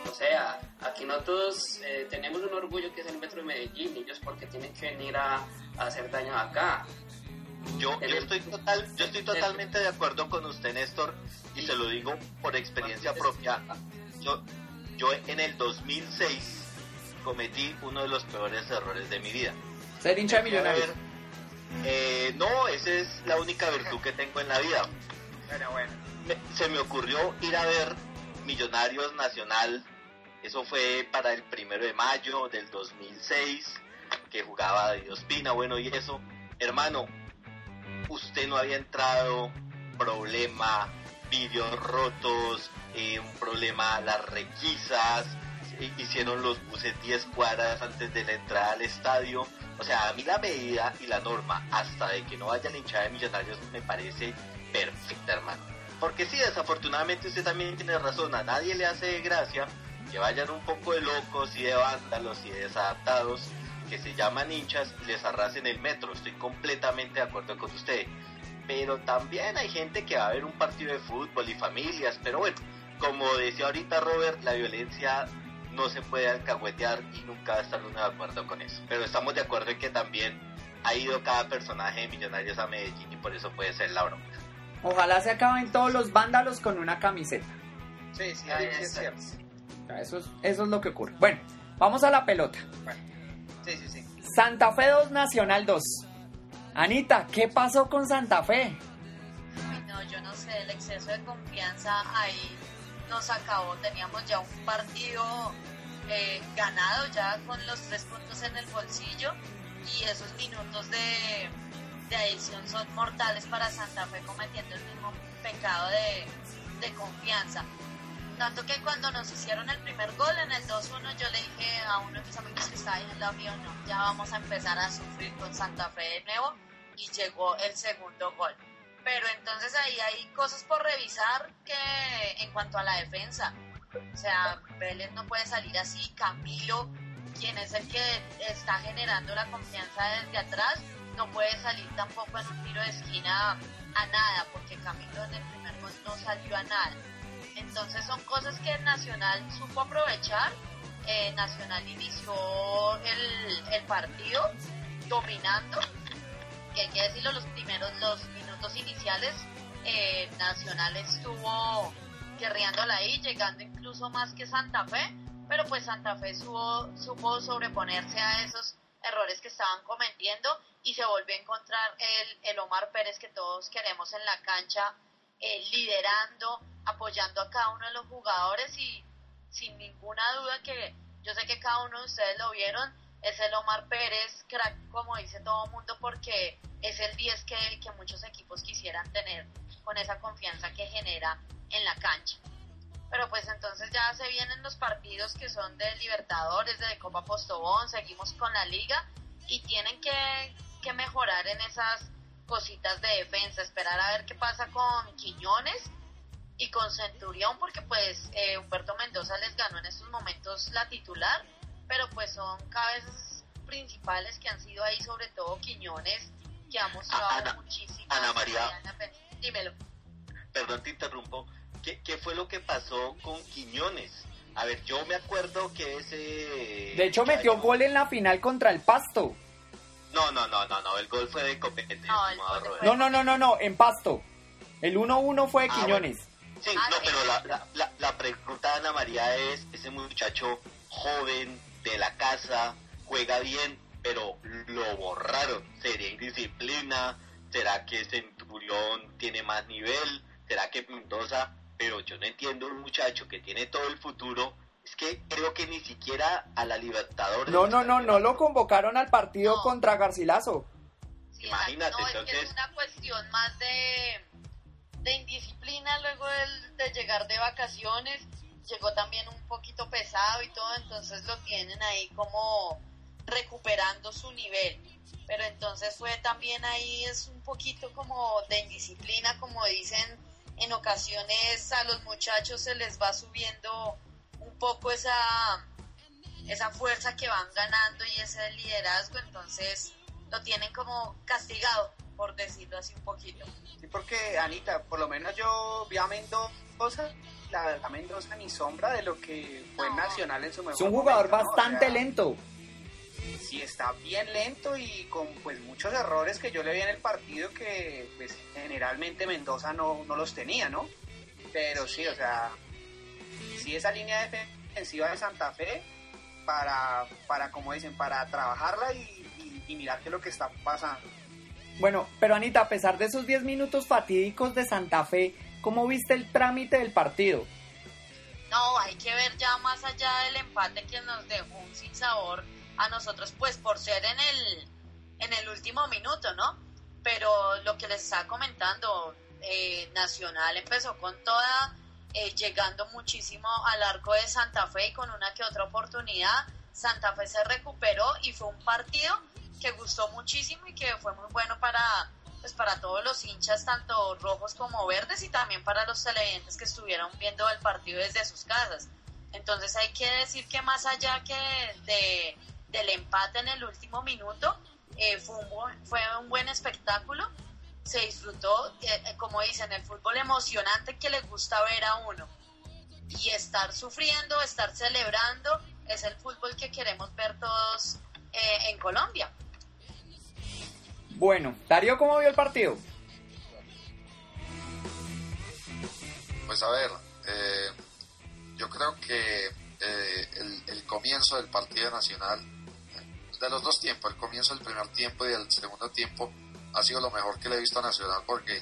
O sea, aquí nosotros eh, tenemos un orgullo que es el Metro de Medellín, y ellos porque tienen que venir a, a hacer daño acá. Yo, estoy total, yo estoy totalmente de acuerdo con usted, Néstor, y se lo digo por experiencia propia. Yo, yo en el 2006 cometí uno de los peores errores de mi vida. Ser hincha ver- eh, no, esa es la única virtud que tengo en la vida. Bueno, bueno. Me- se me ocurrió ir a ver Millonarios Nacional. Eso fue para el primero de mayo del 2006, que jugaba David Ospina. Bueno, y eso, hermano, usted no había entrado, problema, vídeos rotos, eh, un problema, las requisas, hicieron los buses 10 cuadras antes de la entrada al estadio. O sea, a mí la medida y la norma, hasta de que no vaya la hinchada de millonarios, me parece perfecta, hermano. Porque sí, desafortunadamente usted también tiene razón, a nadie le hace gracia que vayan un poco de locos y de vándalos y de desadaptados que se llaman hinchas y les arrasen el metro. Estoy completamente de acuerdo con usted. Pero también hay gente que va a ver un partido de fútbol y familias. Pero bueno, como decía ahorita Robert, la violencia no se puede alcahuetear y nunca va a estar uno de acuerdo con eso. Pero estamos de acuerdo en que también ha ido cada personaje de Millonarios a Medellín y por eso puede ser la bronca. Ojalá se acaben todos los vándalos con una camiseta. Sí, sí, Ahí sí, sí, es Eso es, eso es lo que ocurre. Bueno, vamos a la pelota. Sí, sí, sí. Santa Fe 2, Nacional 2. Anita, ¿qué pasó con Santa Fe? Uy, no, yo no sé, el exceso de confianza ahí nos acabó. Teníamos ya un partido eh, ganado, ya con los tres puntos en el bolsillo, y esos minutos de, de adición son mortales para Santa Fe, cometiendo el mismo pecado de, de confianza. Tanto que cuando nos hicieron el primer gol en el 2-1, yo le dije a uno de mis amigos que estaba ahí en la mío, no, ya vamos a empezar a sufrir con Santa Fe de nuevo, y llegó el segundo gol. Pero entonces ahí hay cosas por revisar que en cuanto a la defensa. O sea, Vélez no puede salir así. Camilo, quien es el que está generando la confianza desde atrás, no puede salir tampoco en un tiro de esquina a nada, porque Camilo en el primer gol no salió a nada. Entonces son cosas que Nacional supo aprovechar. Eh, Nacional inició el, el partido dominando que hay que decirlo, los primeros, los minutos iniciales, eh, Nacional estuvo guerreándola ahí, llegando incluso más que Santa Fe, pero pues Santa Fe supo, supo sobreponerse a esos errores que estaban cometiendo y se volvió a encontrar el, el Omar Pérez que todos queremos en la cancha, eh, liderando, apoyando a cada uno de los jugadores y sin ninguna duda que yo sé que cada uno de ustedes lo vieron, es el Omar Pérez, crack, como dice todo mundo, porque es el 10 que, que muchos equipos quisieran tener con esa confianza que genera en la cancha. Pero pues entonces ya se vienen los partidos que son de Libertadores, de Copa Postobón, seguimos con la liga y tienen que, que mejorar en esas cositas de defensa, esperar a ver qué pasa con Quiñones y con Centurión, porque pues eh, Humberto Mendoza les ganó en estos momentos la titular, pero pues son cabezas principales que han sido ahí, sobre todo Quiñones, que ha mostrado Ana- muchísimo. Ana María. Dímelo. Perdón, te interrumpo. ¿Qué, qué fue lo que pasó con Quiñones? A ver, yo me acuerdo que ese... De hecho, metió gol en la final contra el Pasto. No, no, no, no, no, el gol fue de Copete. No, no, no, no, no, en Pasto. El 1-1 fue de Ah, Quiñones. Sí, Ah, no, pero la, la, la, la pregunta de Ana María es, ese muchacho joven de la casa, juega bien, pero lo borraron. ¿Sería indisciplina? ¿Será que Centurión tiene más nivel? ¿Será que Mendoza? Pero yo no entiendo un muchacho que tiene todo el futuro. Es que creo que ni siquiera a la Libertadores. No, no, no, no lo convocaron al partido No. contra Garcilaso. Sí, Imagínate, no, es que entonces- es una cuestión más de, de indisciplina luego de, llegar de vacaciones. Llegó también un poquito pesado y todo, entonces lo tienen ahí como recuperando su nivel. Pero entonces fue también ahí, es un poquito como de indisciplina, como dicen en ocasiones a los muchachos se les va subiendo un poco esa, esa fuerza que van ganando y ese liderazgo, entonces lo tienen como castigado, por decirlo así un poquito. Sí, porque Anita, por lo menos yo vi a Mendoza, la verdad Mendoza ni sombra de lo que fue No. Nacional en su mejor Es un jugador momento, ¿no? O bastante sea, lento. Sí, está bien lento y con pues muchos errores que yo le vi en el partido que pues generalmente Mendoza no, no los tenía, ¿no? Pero sí, o sea, sí esa línea defensiva de Santa Fe para, para como dicen, para trabajarla y, y- y mirar qué es lo que está pasando. Bueno, pero Anita, a pesar de esos 10 minutos fatídicos de Santa Fe, ¿cómo viste el trámite del partido? No, hay que ver ya más allá del empate que nos dejó un sinsabor a nosotros, pues por ser en el, en el último minuto, ¿no? Pero lo que les estaba comentando, eh, Nacional empezó con toda, eh, llegando muchísimo al arco de Santa Fe y con una que otra oportunidad. Santa Fe se recuperó y fue un partido que gustó muchísimo y que fue muy bueno para pues para todos los hinchas, tanto rojos como verdes, y también para los televidentes que estuvieron viendo el partido desde sus casas. Entonces hay que decir que más allá que de, del empate en el último minuto, eh, fue, un fue un buen espectáculo, se disfrutó, eh, eh, como dicen, el fútbol emocionante que le gusta ver a uno. Y estar sufriendo, estar celebrando, es el fútbol que queremos ver todos en Colombia. Bueno, Darío, ¿cómo vio el partido? Pues a ver, eh, yo creo que eh, el, comienzo del partido nacional, de los dos tiempos, el comienzo del primer tiempo y el segundo tiempo, ha sido lo mejor que le he visto a Nacional porque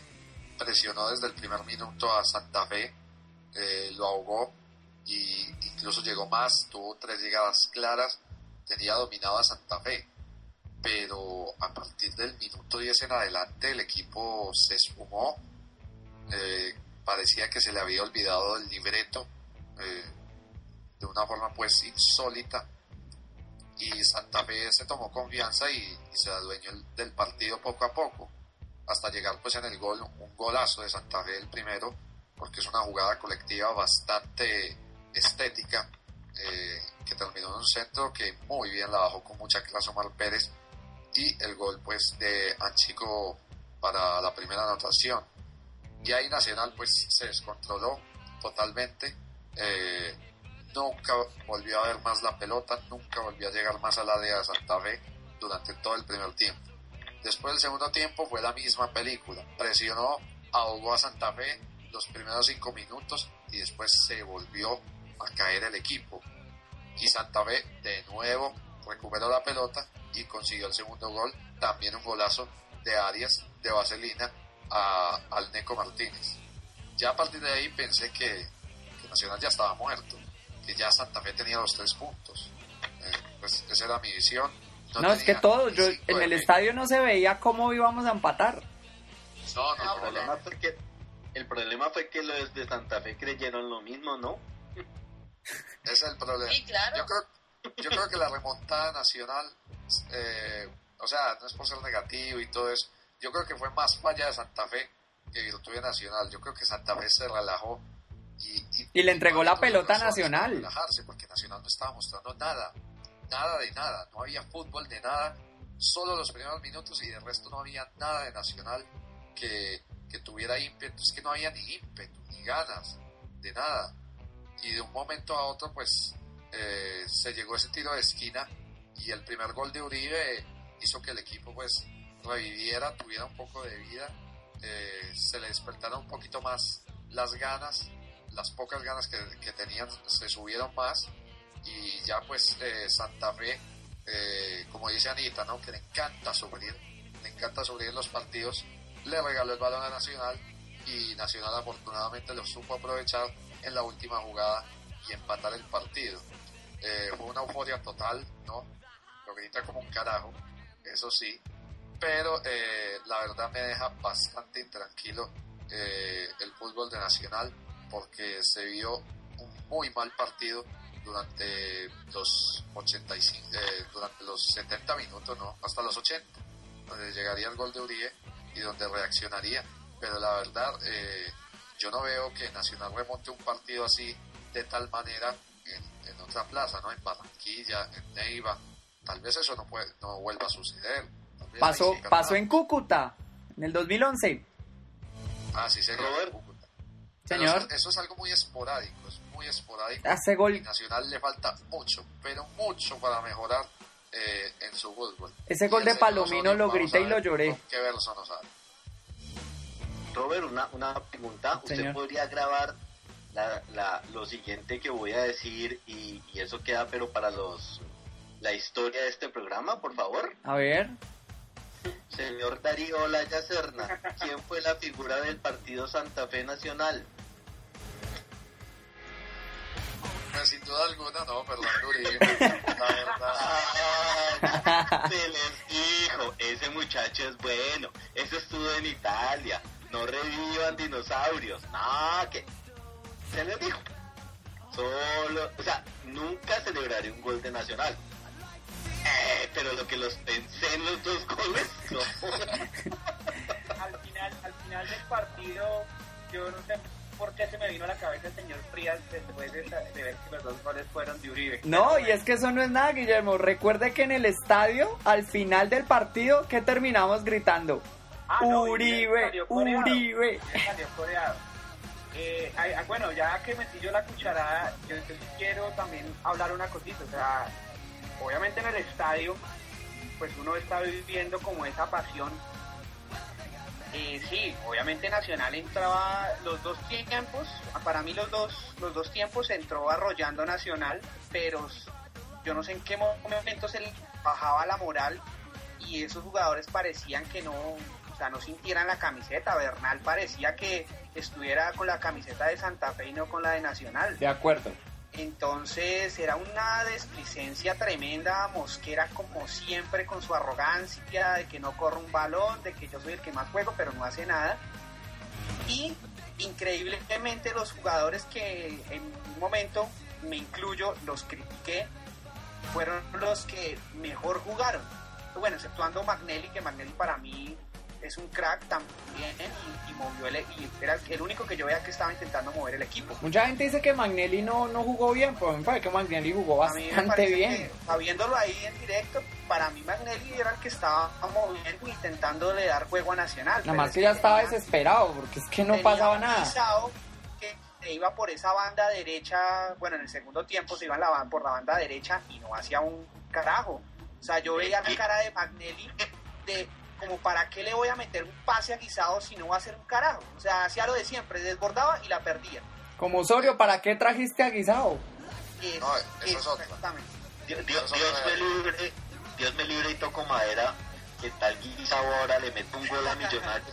presionó desde el primer minuto a Santa Fe, eh, lo ahogó y incluso llegó más, tuvo tres llegadas claras, tenía dominado a Santa Fe. Pero a partir del minuto 10 en adelante el equipo se esfumó, eh, parecía que se le había olvidado el libreto eh, de una forma pues insólita. Y Santa Fe se tomó confianza y, se adueñó el- del partido poco a poco hasta llegar pues en el gol un golazo de Santa Fe el primero porque es una jugada colectiva bastante estética eh, que terminó en un centro que muy bien la bajó con mucha clase Omar Pérez y el gol pues de Anchico para la primera anotación. Y ahí Nacional pues se descontroló totalmente. Eh, nunca volvió a ver más la pelota nunca volvió a llegar más al área de Santa Fe durante todo el primer tiempo. Después del segundo tiempo fue la misma película. Presionó ahogó a Santa Fe los primeros cinco minutos y después se volvió a caer el equipo. Y Santa Fe de nuevo recuperó la pelota y consiguió el segundo gol también un golazo de Arias de Vaselina a, al Neco Martínez. Ya a partir de ahí pensé que, que Nacional ya estaba muerto, que ya Santa Fe tenía los tres puntos. Eh, pues esa era mi visión. No, es que todo, yo en el estadio no se veía cómo íbamos a empatar. No, no, El no, problema fue que el problema fue que los de Santa Fe creyeron lo mismo, ¿no? ese es el problema. Sí, claro. Yo creo, yo creo que la remontada nacional, eh, o sea, no es por ser negativo y todo eso, yo creo que fue más falla de Santa Fe que virtud de Nacional. Yo creo que Santa Fe se relajó y, Y le entregó la pelota a Nacional. Relajarse porque Nacional no estaba mostrando nada, nada de nada, no había fútbol de nada, solo los primeros minutos y de resto no había nada de Nacional que, que tuviera ímpetu, es que no había ni ímpetu, ni ganas, de nada. Y de un momento a otro, pues eh, se llegó ese tiro de esquina y el primer gol de Uribe hizo que el equipo pues reviviera, tuviera un poco de vida, eh, se le despertaron un poquito más las ganas, las pocas ganas que, que tenían se subieron más y ya pues eh, Santa Fe, eh, como dice Anita, ¿no? que le encanta sufrir, le encanta sufrir los partidos, le regaló el balón a Nacional y Nacional afortunadamente lo supo aprovechar en la última jugada y empatar el partido. Eh, fue una euforia total, ¿no? Lo grita como un carajo, eso sí, pero eh, la verdad me deja bastante intranquilo eh, el fútbol de Nacional porque se vio un muy mal partido durante los 85, eh, durante los 70 minutos, no, hasta los 80, donde llegaría el gol de Uribe y donde reaccionaría, pero la verdad eh, yo no veo que Nacional remonte un partido así de tal manera en, en otra plaza, ¿no? En Barranquilla, en Neiva, tal vez eso no puede, no vuelva a suceder. Pasó, pasó en. Cúcuta, en el 2011. Ah, sí, señor. Robert. Pero Señor. Eso, eso es algo muy esporádico, es muy esporádico. Hace Y gol, Nacional le falta mucho, pero mucho para mejorar eh, en su fútbol. ese Y gol de Palomino Osorio, lo grité a y lo lloré. ¿Qué verso nos sale? Robert, una, una pregunta. ¿Usted Señor. podría grabar la, la, lo siguiente que voy a decir y, y eso queda pero para los la historia de este programa, por favor? A ver, Señor Darío Olaya Serna, ¿quién fue la figura del partido Santa Fe Nacional? Sin duda alguna, no, perdón, Uribe. La verdad. Ay, se les dijo, ese muchacho es bueno, ese estuvo en Italia, no revivan dinosaurios, no, que se les dijo. Solo, o sea, nunca celebraré un gol de Nacional. Eh, pero lo que los pensé en los dos goles, no. al final, al final del partido, yo no sé por qué se me vino a la cabeza el señor Frías después de, de ver que los dos goles fueron de Uribe. no, y es que eso no es nada, Guillermo. Recuerde que en el estadio, al final del partido, ¿qué terminamos gritando? Ah, no, Uribe, coreado. Uribe. Él salió coreado. Eh, ay, bueno, ya que metí yo la cucharada, yo, yo quiero también hablar una cosita. O sea, obviamente en el estadio, pues uno está viviendo como esa pasión. Eh, sí, obviamente Nacional entraba los dos tiempos, para mí los dos, los dos tiempos entró arrollando Nacional, pero yo no sé en qué momento se bajaba la moral y esos jugadores parecían que no, o sea, no sintieran la camiseta. Bernal parecía que estuviera con la camiseta de Santa Fe y no con la de Nacional. De acuerdo. Entonces era una desplicencia tremenda, Mosquera como siempre con su arrogancia de que no corre un balón, de que yo soy el que más juego pero no hace nada. Y increíblemente los jugadores que en un momento, me incluyo, los critiqué, fueron los que mejor jugaron. Bueno, exceptuando Magnelli, que Magnelli para mí es un crack también y, y movió el, y era el único que yo veía que estaba intentando mover el equipo. Mucha gente dice que Magnelli no, no jugó bien, pero me parece que Magnelli jugó A mí bastante bien. que, sabiéndolo ahí en directo, para mí Magnelli era el que estaba moviendo e intentándole dar juego a Nacional. Nada más que ya estaba desesperado, porque es que no pasaba nada. Se iba por esa banda derecha, bueno, en el segundo tiempo se iba la, por la banda derecha y no hacía un carajo. O sea, yo veía la cara de Magnelli de como para qué le voy a meter un pase a Guisado si no va a hacer un carajo. O sea, hacía lo de siempre, desbordaba y la perdía. Como Osorio, ¿para qué trajiste a Guisao? Es- No, eso es otra. exactamente. Dios, Dios- Dios me libre, Dios me libre y toco madera. Que tal Guisao ahora le meto un gol a Millonarios,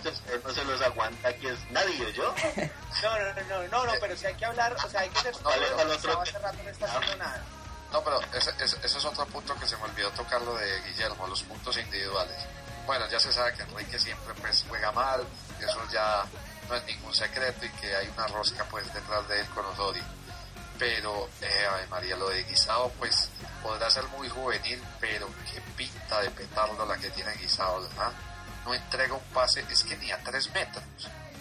no se los aguanta, que es nadie, yo. No, no, no, no, no, no, pero si hay que hablar, o sea, hay que ser que- hace rato no está haciendo nada. No, No, pero ese, ese- ese es otro punto que se me olvidó tocar lo de Guillermo, los puntos individuales. Bueno, ya se sabe que Enrique siempre pues juega mal, eso ya no es ningún secreto y que hay una rosca pues detrás de él con Osorio. Pero, eh, Ave María, lo de Guisado pues podrá ser muy juvenil, pero qué pinta de petardo la que tiene Guisado, ¿verdad? No entrega un pase, es que ni a tres metros,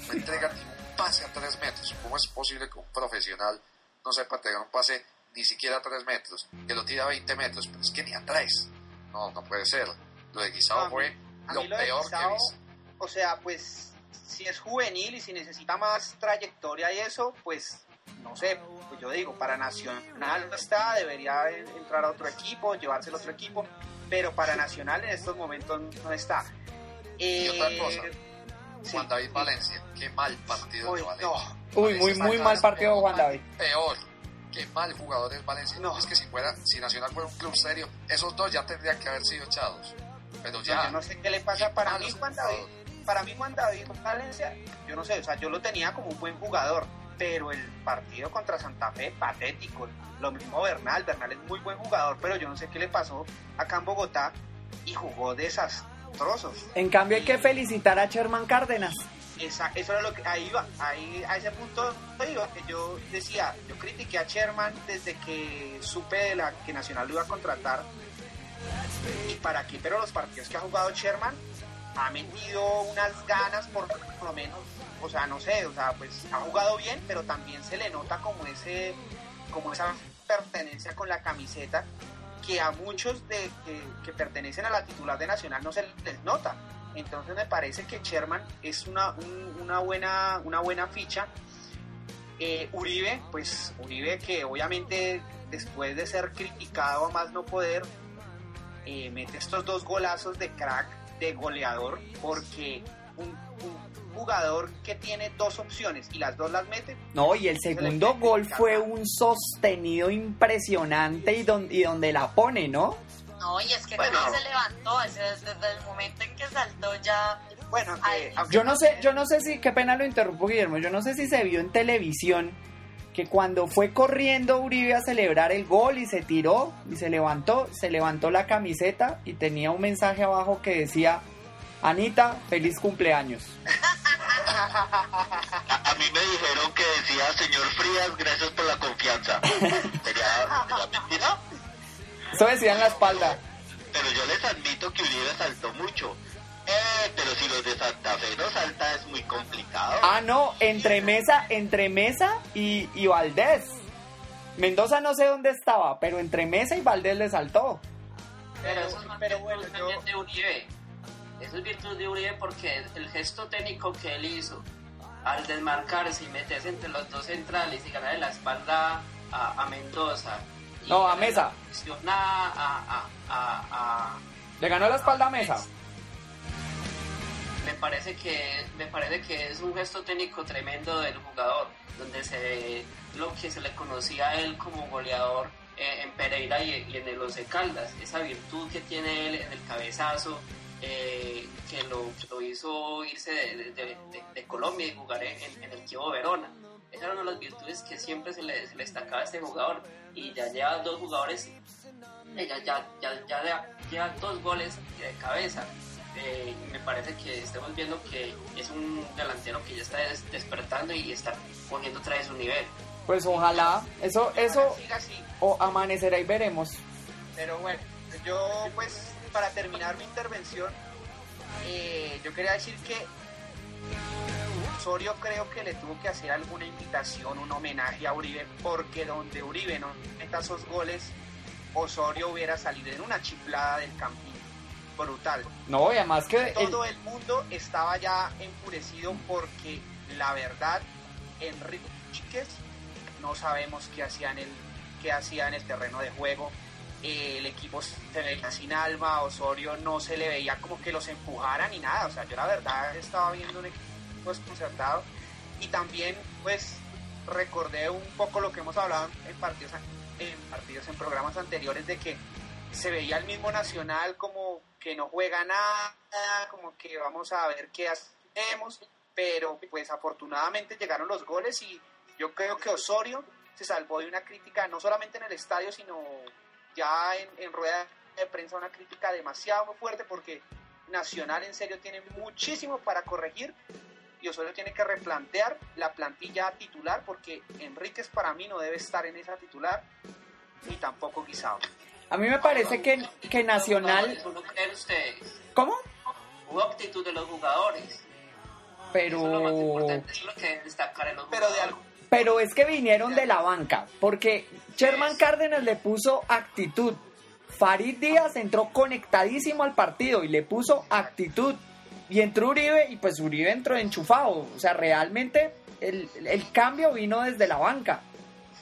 no entrega ni un pase a tres metros. ¿Cómo es posible que un profesional no sepa entregar un pase ni siquiera a tres metros, que lo tira a 20 metros, pero es que ni a tres. No, no puede ser. Lo de Guisado fue a lo mí lo de peor que visto. O sea, pues si es juvenil y si necesita más trayectoria y eso, pues no sé, pues yo digo, para Nacional no está, debería en- entrar a otro equipo, llevarse al otro equipo, pero para Nacional en estos momentos no está. Y otra Eh, cosa, sí. Juan David Valencia, qué mal partido Uy, de Valencia. no. Uy, muy, Valencia muy mal partido Juan David. Peor. Qué mal jugador es Valencia. No. Es que si fuera, si Nacional fuera un club serio, esos dos ya tendrían que haber sido echados. Pero ya. yo no sé qué le pasa para mí malos Juan David, para mí Juan David Valencia, yo no sé, o sea, yo lo tenía como un buen jugador, pero el partido contra Santa Fe patético, lo mismo Bernal, Bernal es muy buen jugador, pero yo no sé qué le pasó acá en Bogotá y jugó desastrosos. En cambio, hay que felicitar a Sherman Cárdenas. Esa, eso era lo que ahí iba, ahí a ese punto iba, que yo decía, yo critiqué a Sherman desde que supe de la que Nacional lo iba a contratar. ¿Y para qué? Pero los partidos que ha jugado Sherman ha metido unas ganas por, lo menos, o sea, no sé, o sea, pues ha jugado bien, pero también se le nota como ese, como esa pertenencia con la camiseta que a muchos de que, pertenecen a la titular de Nacional no se les nota. Entonces me parece que Sherman es una, un- una, buena, una buena ficha. Eh, Uribe, pues Uribe que obviamente después de ser criticado a más no poder, eh, mete estos dos golazos de crack, de goleador, porque un, un jugador que tiene dos opciones y las dos las mete, No, y el segundo gol fue un sostenido impresionante y, don- y donde la pone, ¿no? No, y es que Bueno. cómo se levantó, ese- desde el momento en que saltó ya... bueno, aunque- Ay, aunque Yo no sé, también- yo no sé si, qué pena lo interrumpo Guillermo, yo no sé si se vio en televisión que cuando fue corriendo Uribe a celebrar el gol y se tiró y se levantó, se levantó la camiseta y tenía un mensaje abajo que decía, Anita, feliz cumpleaños. A, a mí me dijeron que decía, señor Frías, gracias por la confianza. ¿Sería, mentira? Eso decía en la espalda. Pero yo les admito que Uribe saltó mucho. Pero si los de Santa Fe no salta es muy complicado. Ah, no, entre Mesa, entre Mesa y, y Valdés. Mendoza no sé dónde estaba, pero entre Mesa y Valdés le saltó. Pero eso es pero virtud bueno, yo- también de Uribe. Eso es virtud de Uribe porque el gesto técnico que él hizo al desmarcarse y meterse entre los dos centrales y ganar la espalda a, a Mendoza. No, a Mesa. la posición A, a, a, a- Le ganó la espalda a Mesa. Me parece que me parece que es un gesto técnico tremendo del jugador donde se lo que se le conocía a él como goleador eh, en Pereira y, y en el Once Caldas. Esa virtud que tiene él en el cabezazo eh, que, lo, que lo hizo irse de, de- de- de- Colombia y jugar en, en el Chievo Verona. Esa era una de las virtudes que siempre se le, se le destacaba a este jugador. Y ya lleva dos jugadores eh, ya, ya, ya, ya lleva dos goles de cabeza eh, y me parece que estamos viendo que es un delantero que ya está des- despertando y está cogiendo otra vez su nivel. Pues ojalá, eso, eso siga así. o amanecerá y veremos. Pero bueno, yo pues para terminar mi intervención, eh, yo quería decir que Osorio creo que le tuvo que hacer alguna invitación, un homenaje a Uribe, porque donde Uribe no meta esos goles, Osorio hubiera salido en una chiflada del campín. Brutal. No, y además que Todo el mundo estaba ya enfurecido porque la verdad, Enrique Chiques, no sabemos qué hacía en el, qué hacía en el terreno de juego. Eh, el equipo se veía sin alma, Osorio no se le veía como que los empujara ni nada. O sea, yo la verdad estaba viendo un equipo desconcertado. Y también, pues, recordé un poco lo que hemos hablado en partidos, en partidos, en programas anteriores, de que se veía el mismo Nacional como que no juega nada, como que vamos a ver qué hacemos, pero pues afortunadamente llegaron los goles y yo creo que Osorio se salvó de una crítica no solamente en el estadio, sino ya en, rueda de prensa una crítica demasiado fuerte porque Nacional en serio tiene muchísimo para corregir y Osorio tiene que replantear la plantilla titular porque Enríquez para mí no debe estar en esa titular ni tampoco Guisado. A mí me parece que, que Nacional... ¿Cómo. Hubo actitud de los jugadores. Pero... Eso es lo más importante, eso es lo que deben destacar en los Pero de jugadores. algo, Pero es que vinieron de la banca, porque Sherman Cárdenas le puso actitud. Farid Díaz entró conectadísimo al partido y le puso actitud. Y entró Uribe y pues Uribe entró enchufado. O sea, realmente el, el cambio vino desde la banca.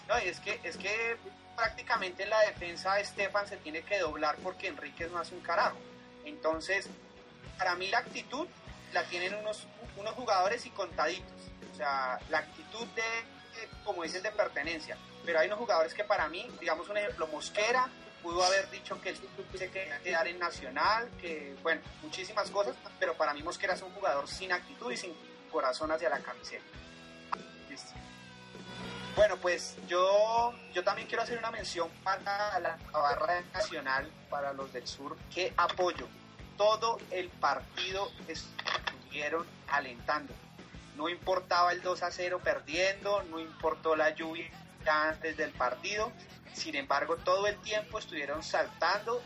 No, y es que, es que prácticamente en la defensa Estefan se tiene que doblar porque Enríquez no hace un carajo. Entonces, para mí la actitud la tienen unos, unos jugadores y contaditos. O sea, la actitud de, de, como dicen, de pertenencia. Pero hay unos jugadores que para mí, digamos un ejemplo, Mosquera pudo haber dicho que él se quería quedar en Nacional, que bueno, muchísimas cosas, pero para mí Mosquera es un jugador sin actitud y sin corazón hacia la camiseta. Bueno, pues yo, yo también quiero hacer una mención para la barra nacional, para los del sur, que apoyo. Todo el partido estuvieron alentando. No importaba el 2 a 0 perdiendo, no importó la lluvia antes del partido. Sin embargo, todo el tiempo estuvieron saltando,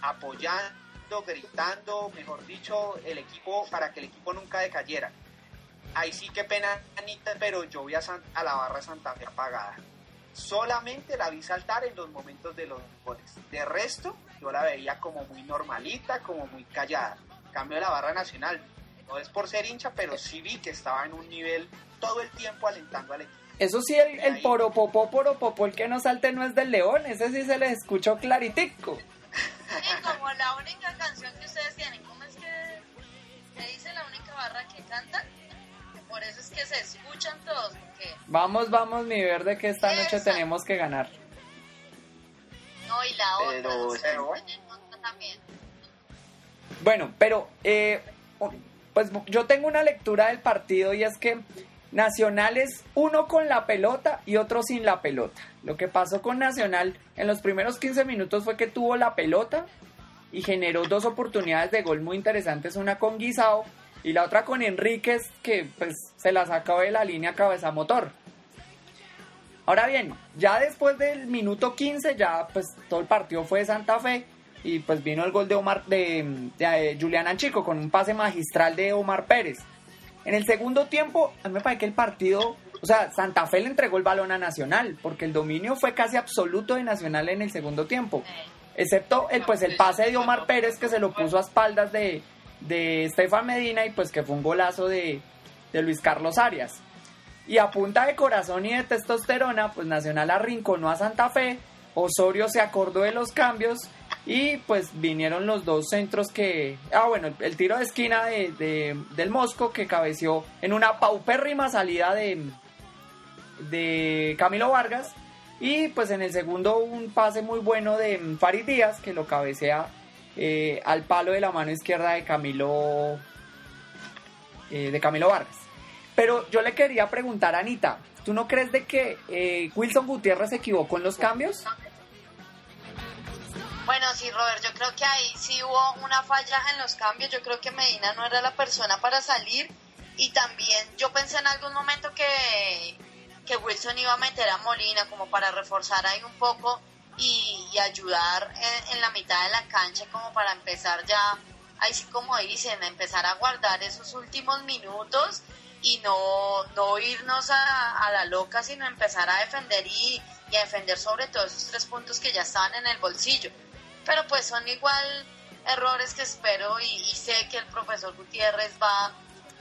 apoyando, gritando, mejor dicho, el equipo para que el equipo nunca decayera ahí sí que pena, Anita, pero yo vi a, San- a la barra Santa Fe apagada. Solamente la vi saltar en los momentos de los goles. De resto, yo la veía como muy normalita, como muy callada. Cambio de la barra nacional. No es por ser hincha, pero sí vi que estaba en un nivel todo el tiempo alentando al equipo. Eso sí, el, el poropopó, poropopó, el que no salte no es del león. Ese sí se les escuchó claritico. Sí, como la única canción que ustedes tienen, ¿cómo es que se dice la única barra que cantan? Por eso es que se escuchan todos, porque Vamos, vamos, mi verde, que esta noche tenemos que ganar. no, y la otra, Pero- pero otra también. Bueno, pero eh, pues yo tengo una lectura del partido y es que Nacional es uno con la pelota y otro sin la pelota. Lo que pasó con Nacional en los primeros 15 minutos fue que tuvo la pelota y generó dos oportunidades de gol muy interesantes, una con Guisao y la otra con Enríquez que pues se la sacó de la línea cabeza motor. Ahora bien, ya después del minuto 15 ya pues todo el partido fue de Santa Fe y pues vino el gol de Omar de, de, eh, Julián Anchico con un pase magistral de Omar Pérez. En el segundo tiempo, a mí me parece que el partido, o sea, Santa Fe le entregó el balón a Nacional, porque el dominio fue casi absoluto de Nacional en el segundo tiempo. Excepto el pues el pase de Omar Pérez que se lo puso a espaldas de, de Estefan Medina y pues que fue un golazo de, Luis Carlos Arias. Y a punta de corazón y de testosterona, pues Nacional arrinconó a Santa Fe, Osorio se acordó de los cambios y pues vinieron los dos centros que... Ah, bueno, el, el tiro de esquina de, de- del Mosco que cabeció en una paupérrima salida de, de Camilo Vargas. Y pues en el segundo un pase muy bueno de Farid Díaz que lo cabecea eh, al palo de la mano izquierda de Camilo, eh, de Camilo Vargas. Pero yo le quería preguntar a Anita, ¿tú no crees de que eh, Wilson Gutiérrez se equivocó en los cambios? Bueno, sí, Robert, yo creo que ahí sí hubo una falla en los cambios. Yo creo que Medina no era la persona para salir. Y también yo pensé en algún momento que, que Wilson iba a meter a Molina como para reforzar ahí un poco y, ayudar en, la mitad de la cancha como para empezar ya, ahí sí como dicen, empezar a guardar esos últimos minutos y no, no irnos a, a la loca, sino empezar a defender y, a defender sobre todo esos tres puntos que ya estaban en el bolsillo. Pero pues son igual errores que espero y, y sé que el profesor Gutiérrez va,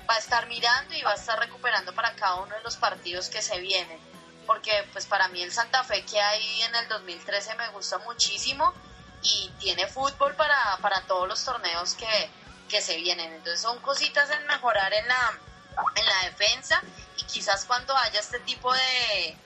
va a estar mirando y va a estar recuperando para cada uno de los partidos que se vienen. Porque pues para mí el Santa Fe que hay en el 2013 me gusta muchísimo y tiene fútbol para, para todos los torneos que, que se vienen. Entonces son cositas en mejorar en la, en la defensa y quizás cuando haya este tipo de,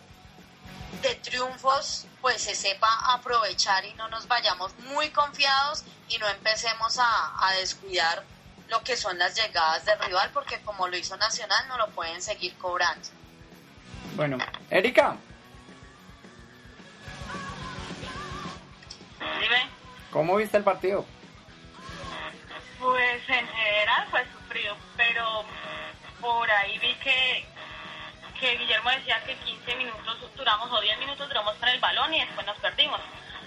de triunfos pues se sepa aprovechar y no nos vayamos muy confiados y no empecemos a, a descuidar lo que son las llegadas del rival porque como lo hizo Nacional no lo pueden seguir cobrando. Bueno, Erika, Dime. ¿Cómo viste el partido? Pues en general fue sufrido, pero por ahí vi que, que Guillermo decía que 15 minutos duramos o 10 minutos duramos con el balón y después nos perdimos.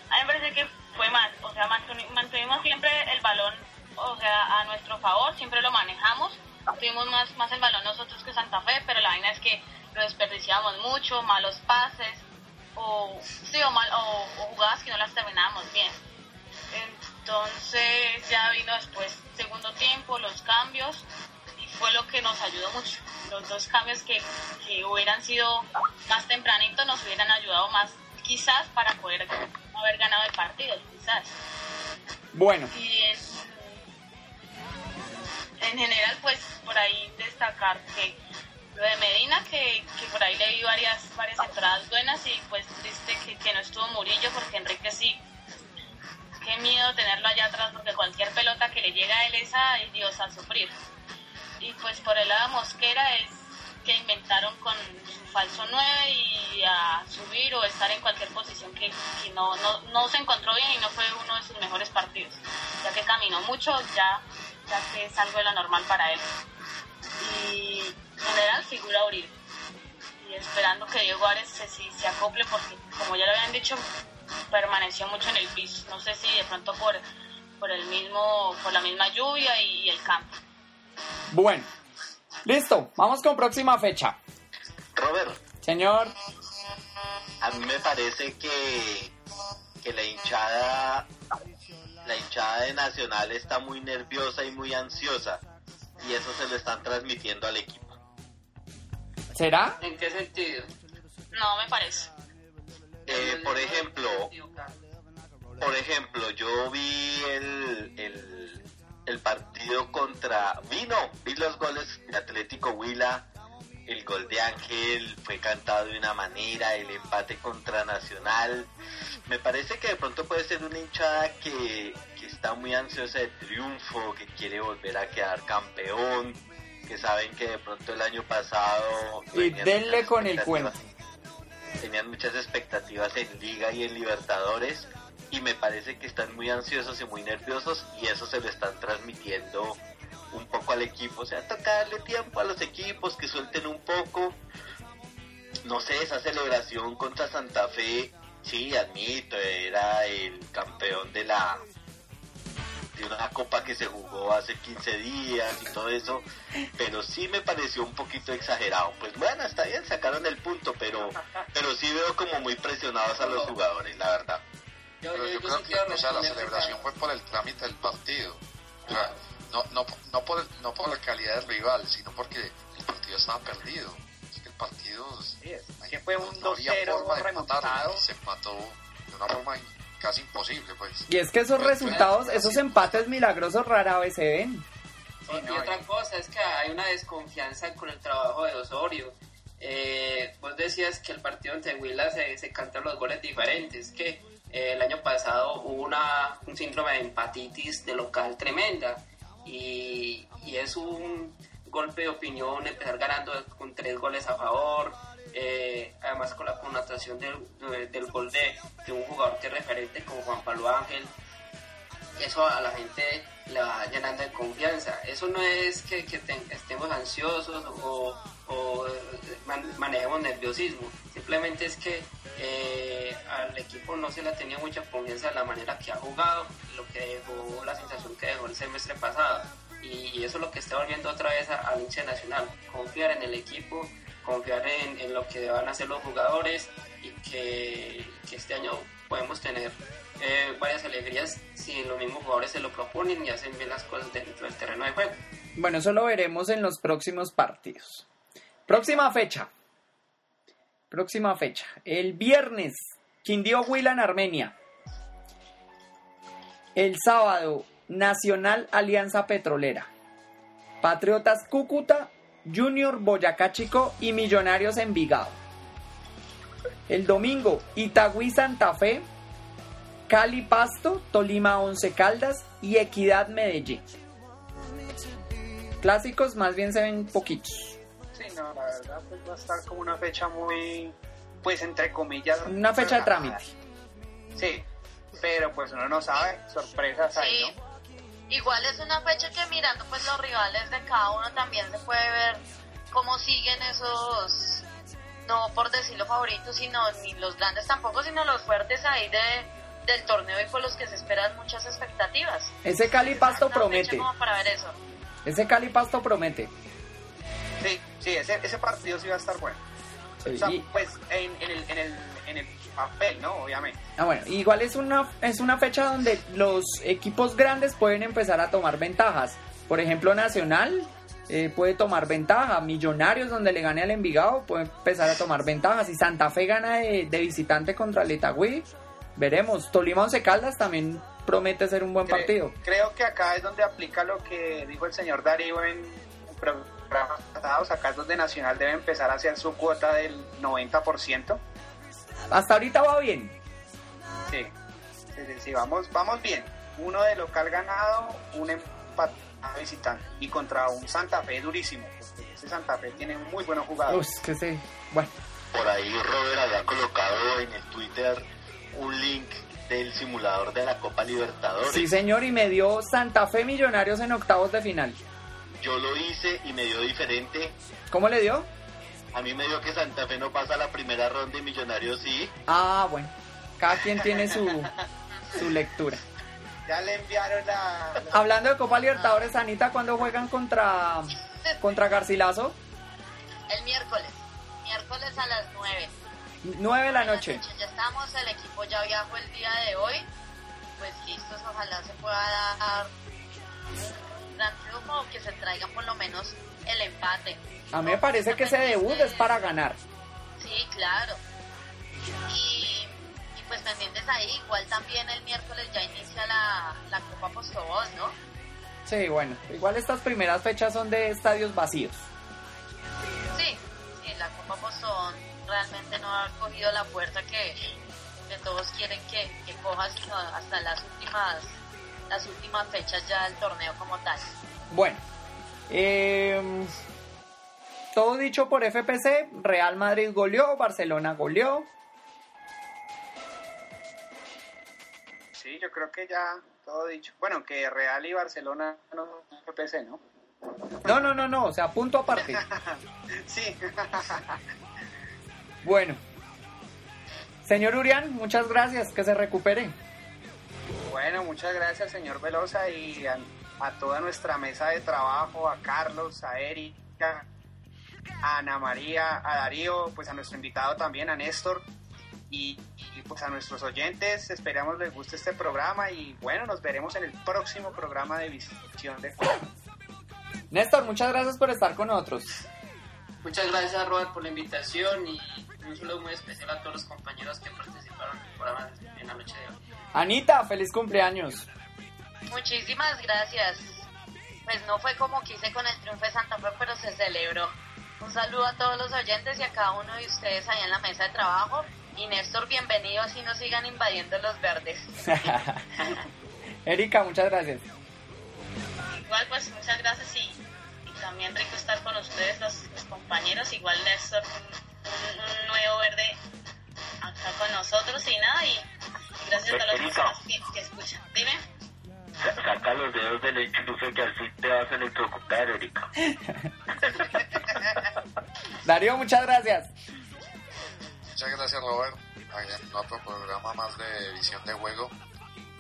A mí me parece que fue más, o sea, mantuvimos siempre el balón, o sea, a nuestro favor, siempre lo manejamos. Tuvimos más, más el balón nosotros que Santa Fe, pero la vaina es que lo desperdiciábamos mucho, malos pases, o, sí, o, mal, o, o jugadas que no las terminábamos bien. Entonces ya vino después segundo tiempo, los cambios, y fue lo que nos ayudó mucho. Los dos cambios que, que hubieran sido más tempranito nos hubieran ayudado más, quizás, para poder haber ganado el partido, quizás. Bueno, Y en general, pues por ahí destacar que lo de Medina, que, que por ahí le vi varias, varias entradas buenas y pues triste que, que no estuvo Murillo porque Enrique sí, qué miedo tenerlo allá atrás porque cualquier pelota que le llega a él es ay Dios a sufrir. Y pues por el lado de Mosquera es que inventaron con su falso 9 y a subir o estar en cualquier posición que, que no, no, no se encontró bien y no fue uno de sus mejores partidos. Ya que caminó mucho, ya, ya que es algo de lo normal para él. Y en general figura Uribe. Y esperando que Diego Ares se, se acople porque como ya lo habían dicho, permaneció mucho en el piso. No sé si de pronto por, por el mismo, por la misma lluvia y, y el campo. bueno. Listo, vamos con próxima fecha. Robert, Señor, a mí me parece que, que la hinchada la hinchada de Nacional está muy nerviosa y muy ansiosa y eso se lo están transmitiendo al equipo. ¿será? ¿En qué sentido? No me parece. Eh, por ejemplo, por ejemplo, yo vi el, el, el partido contra... Vi no, vi los goles de Atlético Huila, el gol de Ángel fue cantado de una manera, el empate contra Nacional. Me parece que de pronto puede ser una hinchada que, que está muy ansiosa de triunfo, que quiere volver a quedar campeón, que saben que de pronto el año pasado... Y denle con el cuento. tenían muchas expectativas en Liga y en Libertadores y me parece que están muy ansiosos y muy nerviosos y eso se lo están transmitiendo un poco al equipo. O sea, toca darle tiempo a los equipos que suelten un poco. No sé, esa celebración contra Santa Fe, sí, admito, era el campeón de la de una copa que se jugó hace 15 días y todo eso, pero sí me pareció un poquito exagerado. Pues bueno, está bien, sacaron el punto, pero pero sí veo como muy presionados a los jugadores, la verdad. Yo, Pero yo, yo yo creo sí que o sea, la celebración fue por el trámite del partido. O sea, no, no, no, por, no por la calidad del rival, sino porque el partido estaba perdido. Es que el partido Sí, es que fue un no había 2-0 forma de remontado. y se empató de una forma casi imposible, pues. Y es que esos resultados, esos empates milagrosos rara vez se ven. y otra cosa es que hay una desconfianza con el trabajo de Osorio. Eh, vos decías que el partido entre Huila se, se cantan los goles diferentes, que eh, el año pasado hubo una, un síndrome de empatitis de local tremenda y, es un golpe de opinión empezar ganando con tres goles a favor, eh, además con la connotación del, del gol de, de un jugador que es referente como Juan Pablo Ángel, eso a la gente le va llenando de confianza. Eso no es que, que te- estemos ansiosos o, eh, man- manejemos nerviosismo, simplemente es que eh, al equipo no se le tenido mucha confianza de la manera que ha jugado, lo que dejó la sensación que dejó el semestre pasado. Y eso es lo que está volviendo otra vez al hincha nacional, confiar en el equipo, confiar en, en lo que van a hacer los jugadores y que, que este año podemos tener eh, varias alegrías si los mismos jugadores se lo proponen y hacen bien las cosas dentro del terreno de juego. Bueno, eso lo veremos en los próximos partidos. Próxima fecha. Próxima fecha. El viernes, Quindío Huila en Armenia. El sábado, Nacional Alianza Petrolera. Patriotas Cúcuta, Junior Boyacá Chico y Millonarios Envigado. El domingo, Itagüí Santa Fe, Cali Pasto, Tolima Once Caldas y Equidad Medellín. Clásicos más bien se ven poquitos. La verdad pues va a estar como una fecha muy, pues entre comillas. Una fecha de trámite. Sí, pero pues uno no sabe, sorpresas ahí, Sí. ¿no? Igual es una fecha que mirando pues los rivales de cada uno también se puede ver cómo siguen esos, no por decirlo favoritos, sino ni los grandes tampoco, sino los fuertes ahí de, del torneo y por los que se esperan muchas expectativas. Ese Cali Pasto Una fecha promete. como para ver eso. Ese Cali Pasto promete. Sí, sí, ese, ese partido sí va a estar bueno. Sí, O sea, y- pues en, en el, en, el, en el papel, ¿no? Obviamente. Ah, bueno, igual es una, es una fecha donde los equipos grandes pueden empezar a tomar ventajas. Por ejemplo, Nacional eh, puede tomar ventaja. Millonarios, donde le gane al Envigado, puede empezar a tomar ventajas. Si Santa Fe gana de, de visitante contra el Itagüí, veremos. Tolima Once Caldas también promete ser un buen partido. Creo que acá es donde aplica lo que dijo el señor Darío en programas pasados. Acá es donde Nacional debe empezar a hacer su cuota del 90%. Hasta ahorita va bien. Sí, sí, sí, sí, vamos, vamos bien. Uno de local ganado, un empate a visitante. Y contra un Santa Fe durísimo. Porque ese Santa Fe tiene muy buenos jugadores. Uf, que sí. Bueno, Por ahí Robert había colocado en el Twitter un link del simulador de la Copa Libertadores. sí, señor, y me dio Santa Fe Millonarios en octavos de final. Yo lo hice y me dio diferente. ¿Cómo le dio? A mí me dio que Santa Fe no pasa la primera ronda y Millonarios sí. Ah, bueno. Cada quien tiene su, su lectura. Ya le enviaron la... Hablando de Copa Libertadores, Anita, ¿cuándo juegan contra, contra Garcilaso? El miércoles, miércoles a las 9. 9 de la noche. Ya estamos, el equipo ya viajó el día de hoy. Pues listos, ojalá se pueda dar gran triunfo, que se traigan por lo menos el empate. A mí me parece que ese debut es para ganar. Sí, claro. Y, y pues pendientes ahí, igual también el miércoles ya inicia la, la Copa Postobón, ¿no? Sí, bueno. Igual estas primeras fechas son de estadios vacíos. Sí, sí, la Copa Postobón realmente no ha cogido la puerta que, que todos quieren que, que coja hasta las últimas las últimas fechas ya del torneo como tal. Bueno. eh, todo dicho por FPC, Real Madrid goleó, Barcelona goleó. Sí, yo creo que ya todo dicho. Bueno, que Real y Barcelona no son PC, ¿no? No, no, no, no, o sea, punto aparte. sí. Bueno. Señor Urián, muchas gracias, que se recupere. Bueno, muchas gracias, señor Velosa, y a, toda nuestra mesa de trabajo, a Carlos, a Erika, a Ana María, a Darío, pues a nuestro invitado también, a Néstor, y, pues a nuestros oyentes. Esperamos les guste este programa y bueno, nos veremos en el próximo programa de Visión de. Néstor, muchas gracias por estar con nosotros. Muchas gracias, Robert, por la invitación y un saludo muy especial a todos los compañeros que participaron en el programa en la noche de hoy. Anita, feliz cumpleaños. Muchísimas gracias. Pues no fue como quise con el triunfo de Santa Fe, pero se celebró. Un saludo a todos los oyentes y a cada uno de ustedes ahí en la mesa de trabajo. Y Néstor, bienvenido, así no sigan invadiendo los verdes. Erika, muchas gracias. Igual, pues muchas gracias y, y también rico estar con ustedes, los, los compañeros. Igual Néstor, un, un nuevo verde acá con nosotros y nada. Y, y gracias a personas que, que escuchan. Dime. Saca los dedos del enchufe que así te vas a electrocutar, Erika. Darío, muchas gracias. Muchas gracias Robert, en otro programa más de visión de juego.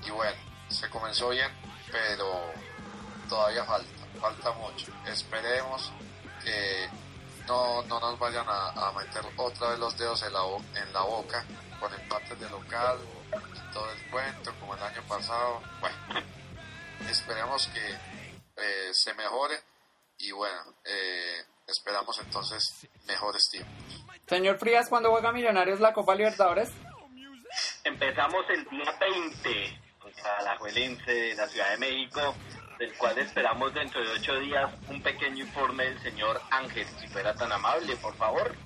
Y bueno, se comenzó bien, pero todavía falta, falta mucho. Esperemos que no, no nos vayan a, a meter otra vez los dedos en la, bo- en la boca con empates de local y todo el cuento como el año pasado. Bueno, esperemos que eh, se mejore y bueno, eh, esperamos entonces mejores tiempos. Señor Frías, ¿cuándo juega Millonarios la Copa Libertadores? Empezamos el día 20 contra la Juelense de la Ciudad de México, del cual esperamos dentro de ocho días un pequeño informe del señor Ángel, si fuera tan amable, por favor.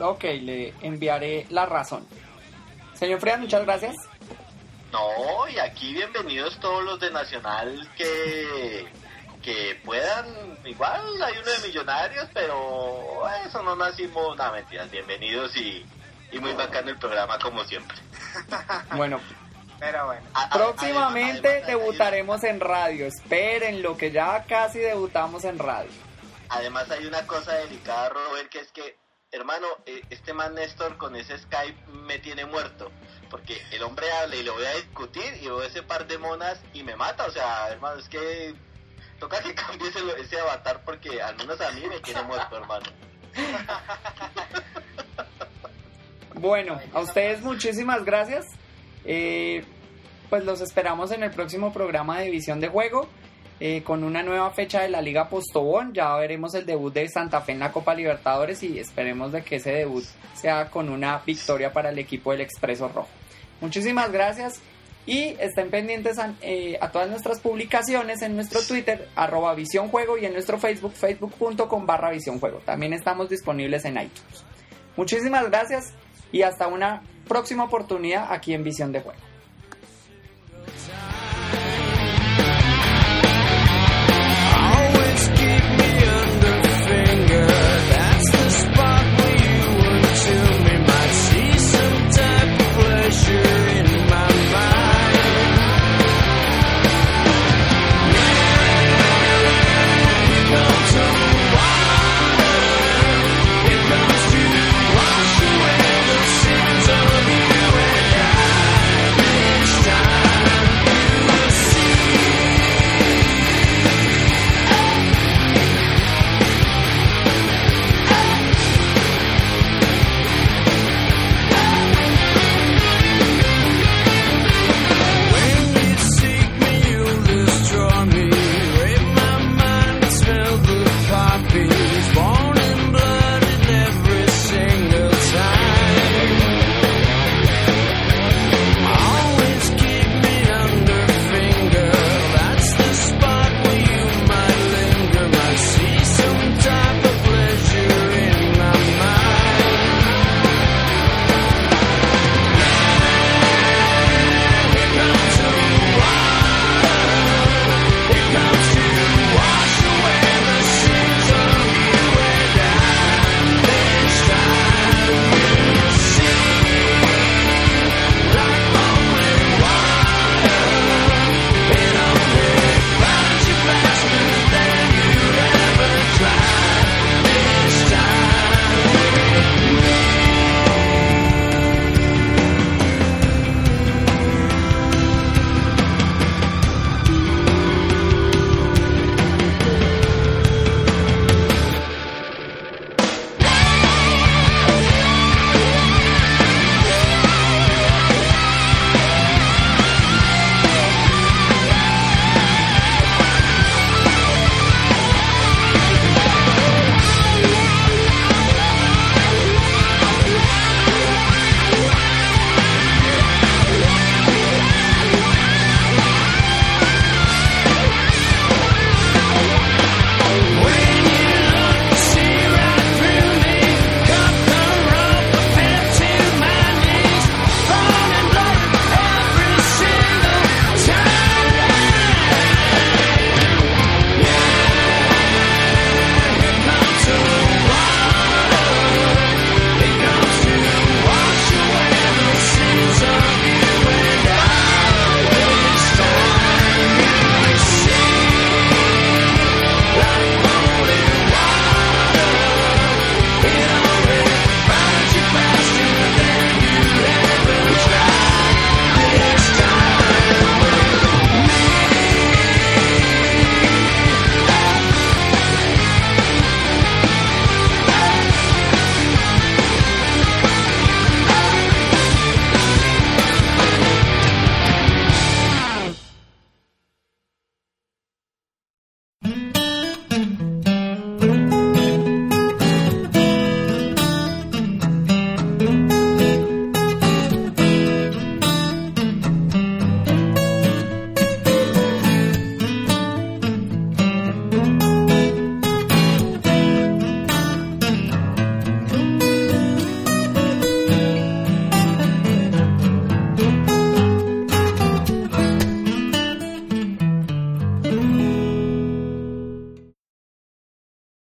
Ok, le enviaré la razón. Señor Frías, muchas gracias. No, y aquí bienvenidos todos los de Nacional que, que puedan, igual hay uno de Millonarios, pero eso no nacimos, nada mentiras, bienvenidos y, y muy bacano el programa como siempre. Bueno, Pero bueno. A- a- Próximamente además- además debutaremos en radio. Esperen lo que ya casi debutamos en radio. Además hay una cosa delicada, Robert, que es que, hermano, eh, este man Néstor con ese Skype me tiene muerto. Porque el hombre habla y lo voy a discutir y veo ese par de monas y me mata. O sea, hermano, es que toca que cambies ese, ese avatar porque al menos a mí me tiene muerto, hermano. Bueno, a ustedes muchísimas gracias. Eh, pues los esperamos en el próximo programa de Visión de Juego. eh, con una nueva fecha de la Liga Postobón. Ya veremos el debut de Santa Fe en la Copa Libertadores y esperemos de que ese debut sea con una victoria para el equipo del Expreso Rojo. Muchísimas gracias y estén pendientes a, eh, todas nuestras publicaciones en nuestro Twitter, arroba y en nuestro Facebook, facebook.com barra. También estamos disponibles en iTunes. Muchísimas gracias y hasta una próxima oportunidad aquí en Visión de Juego.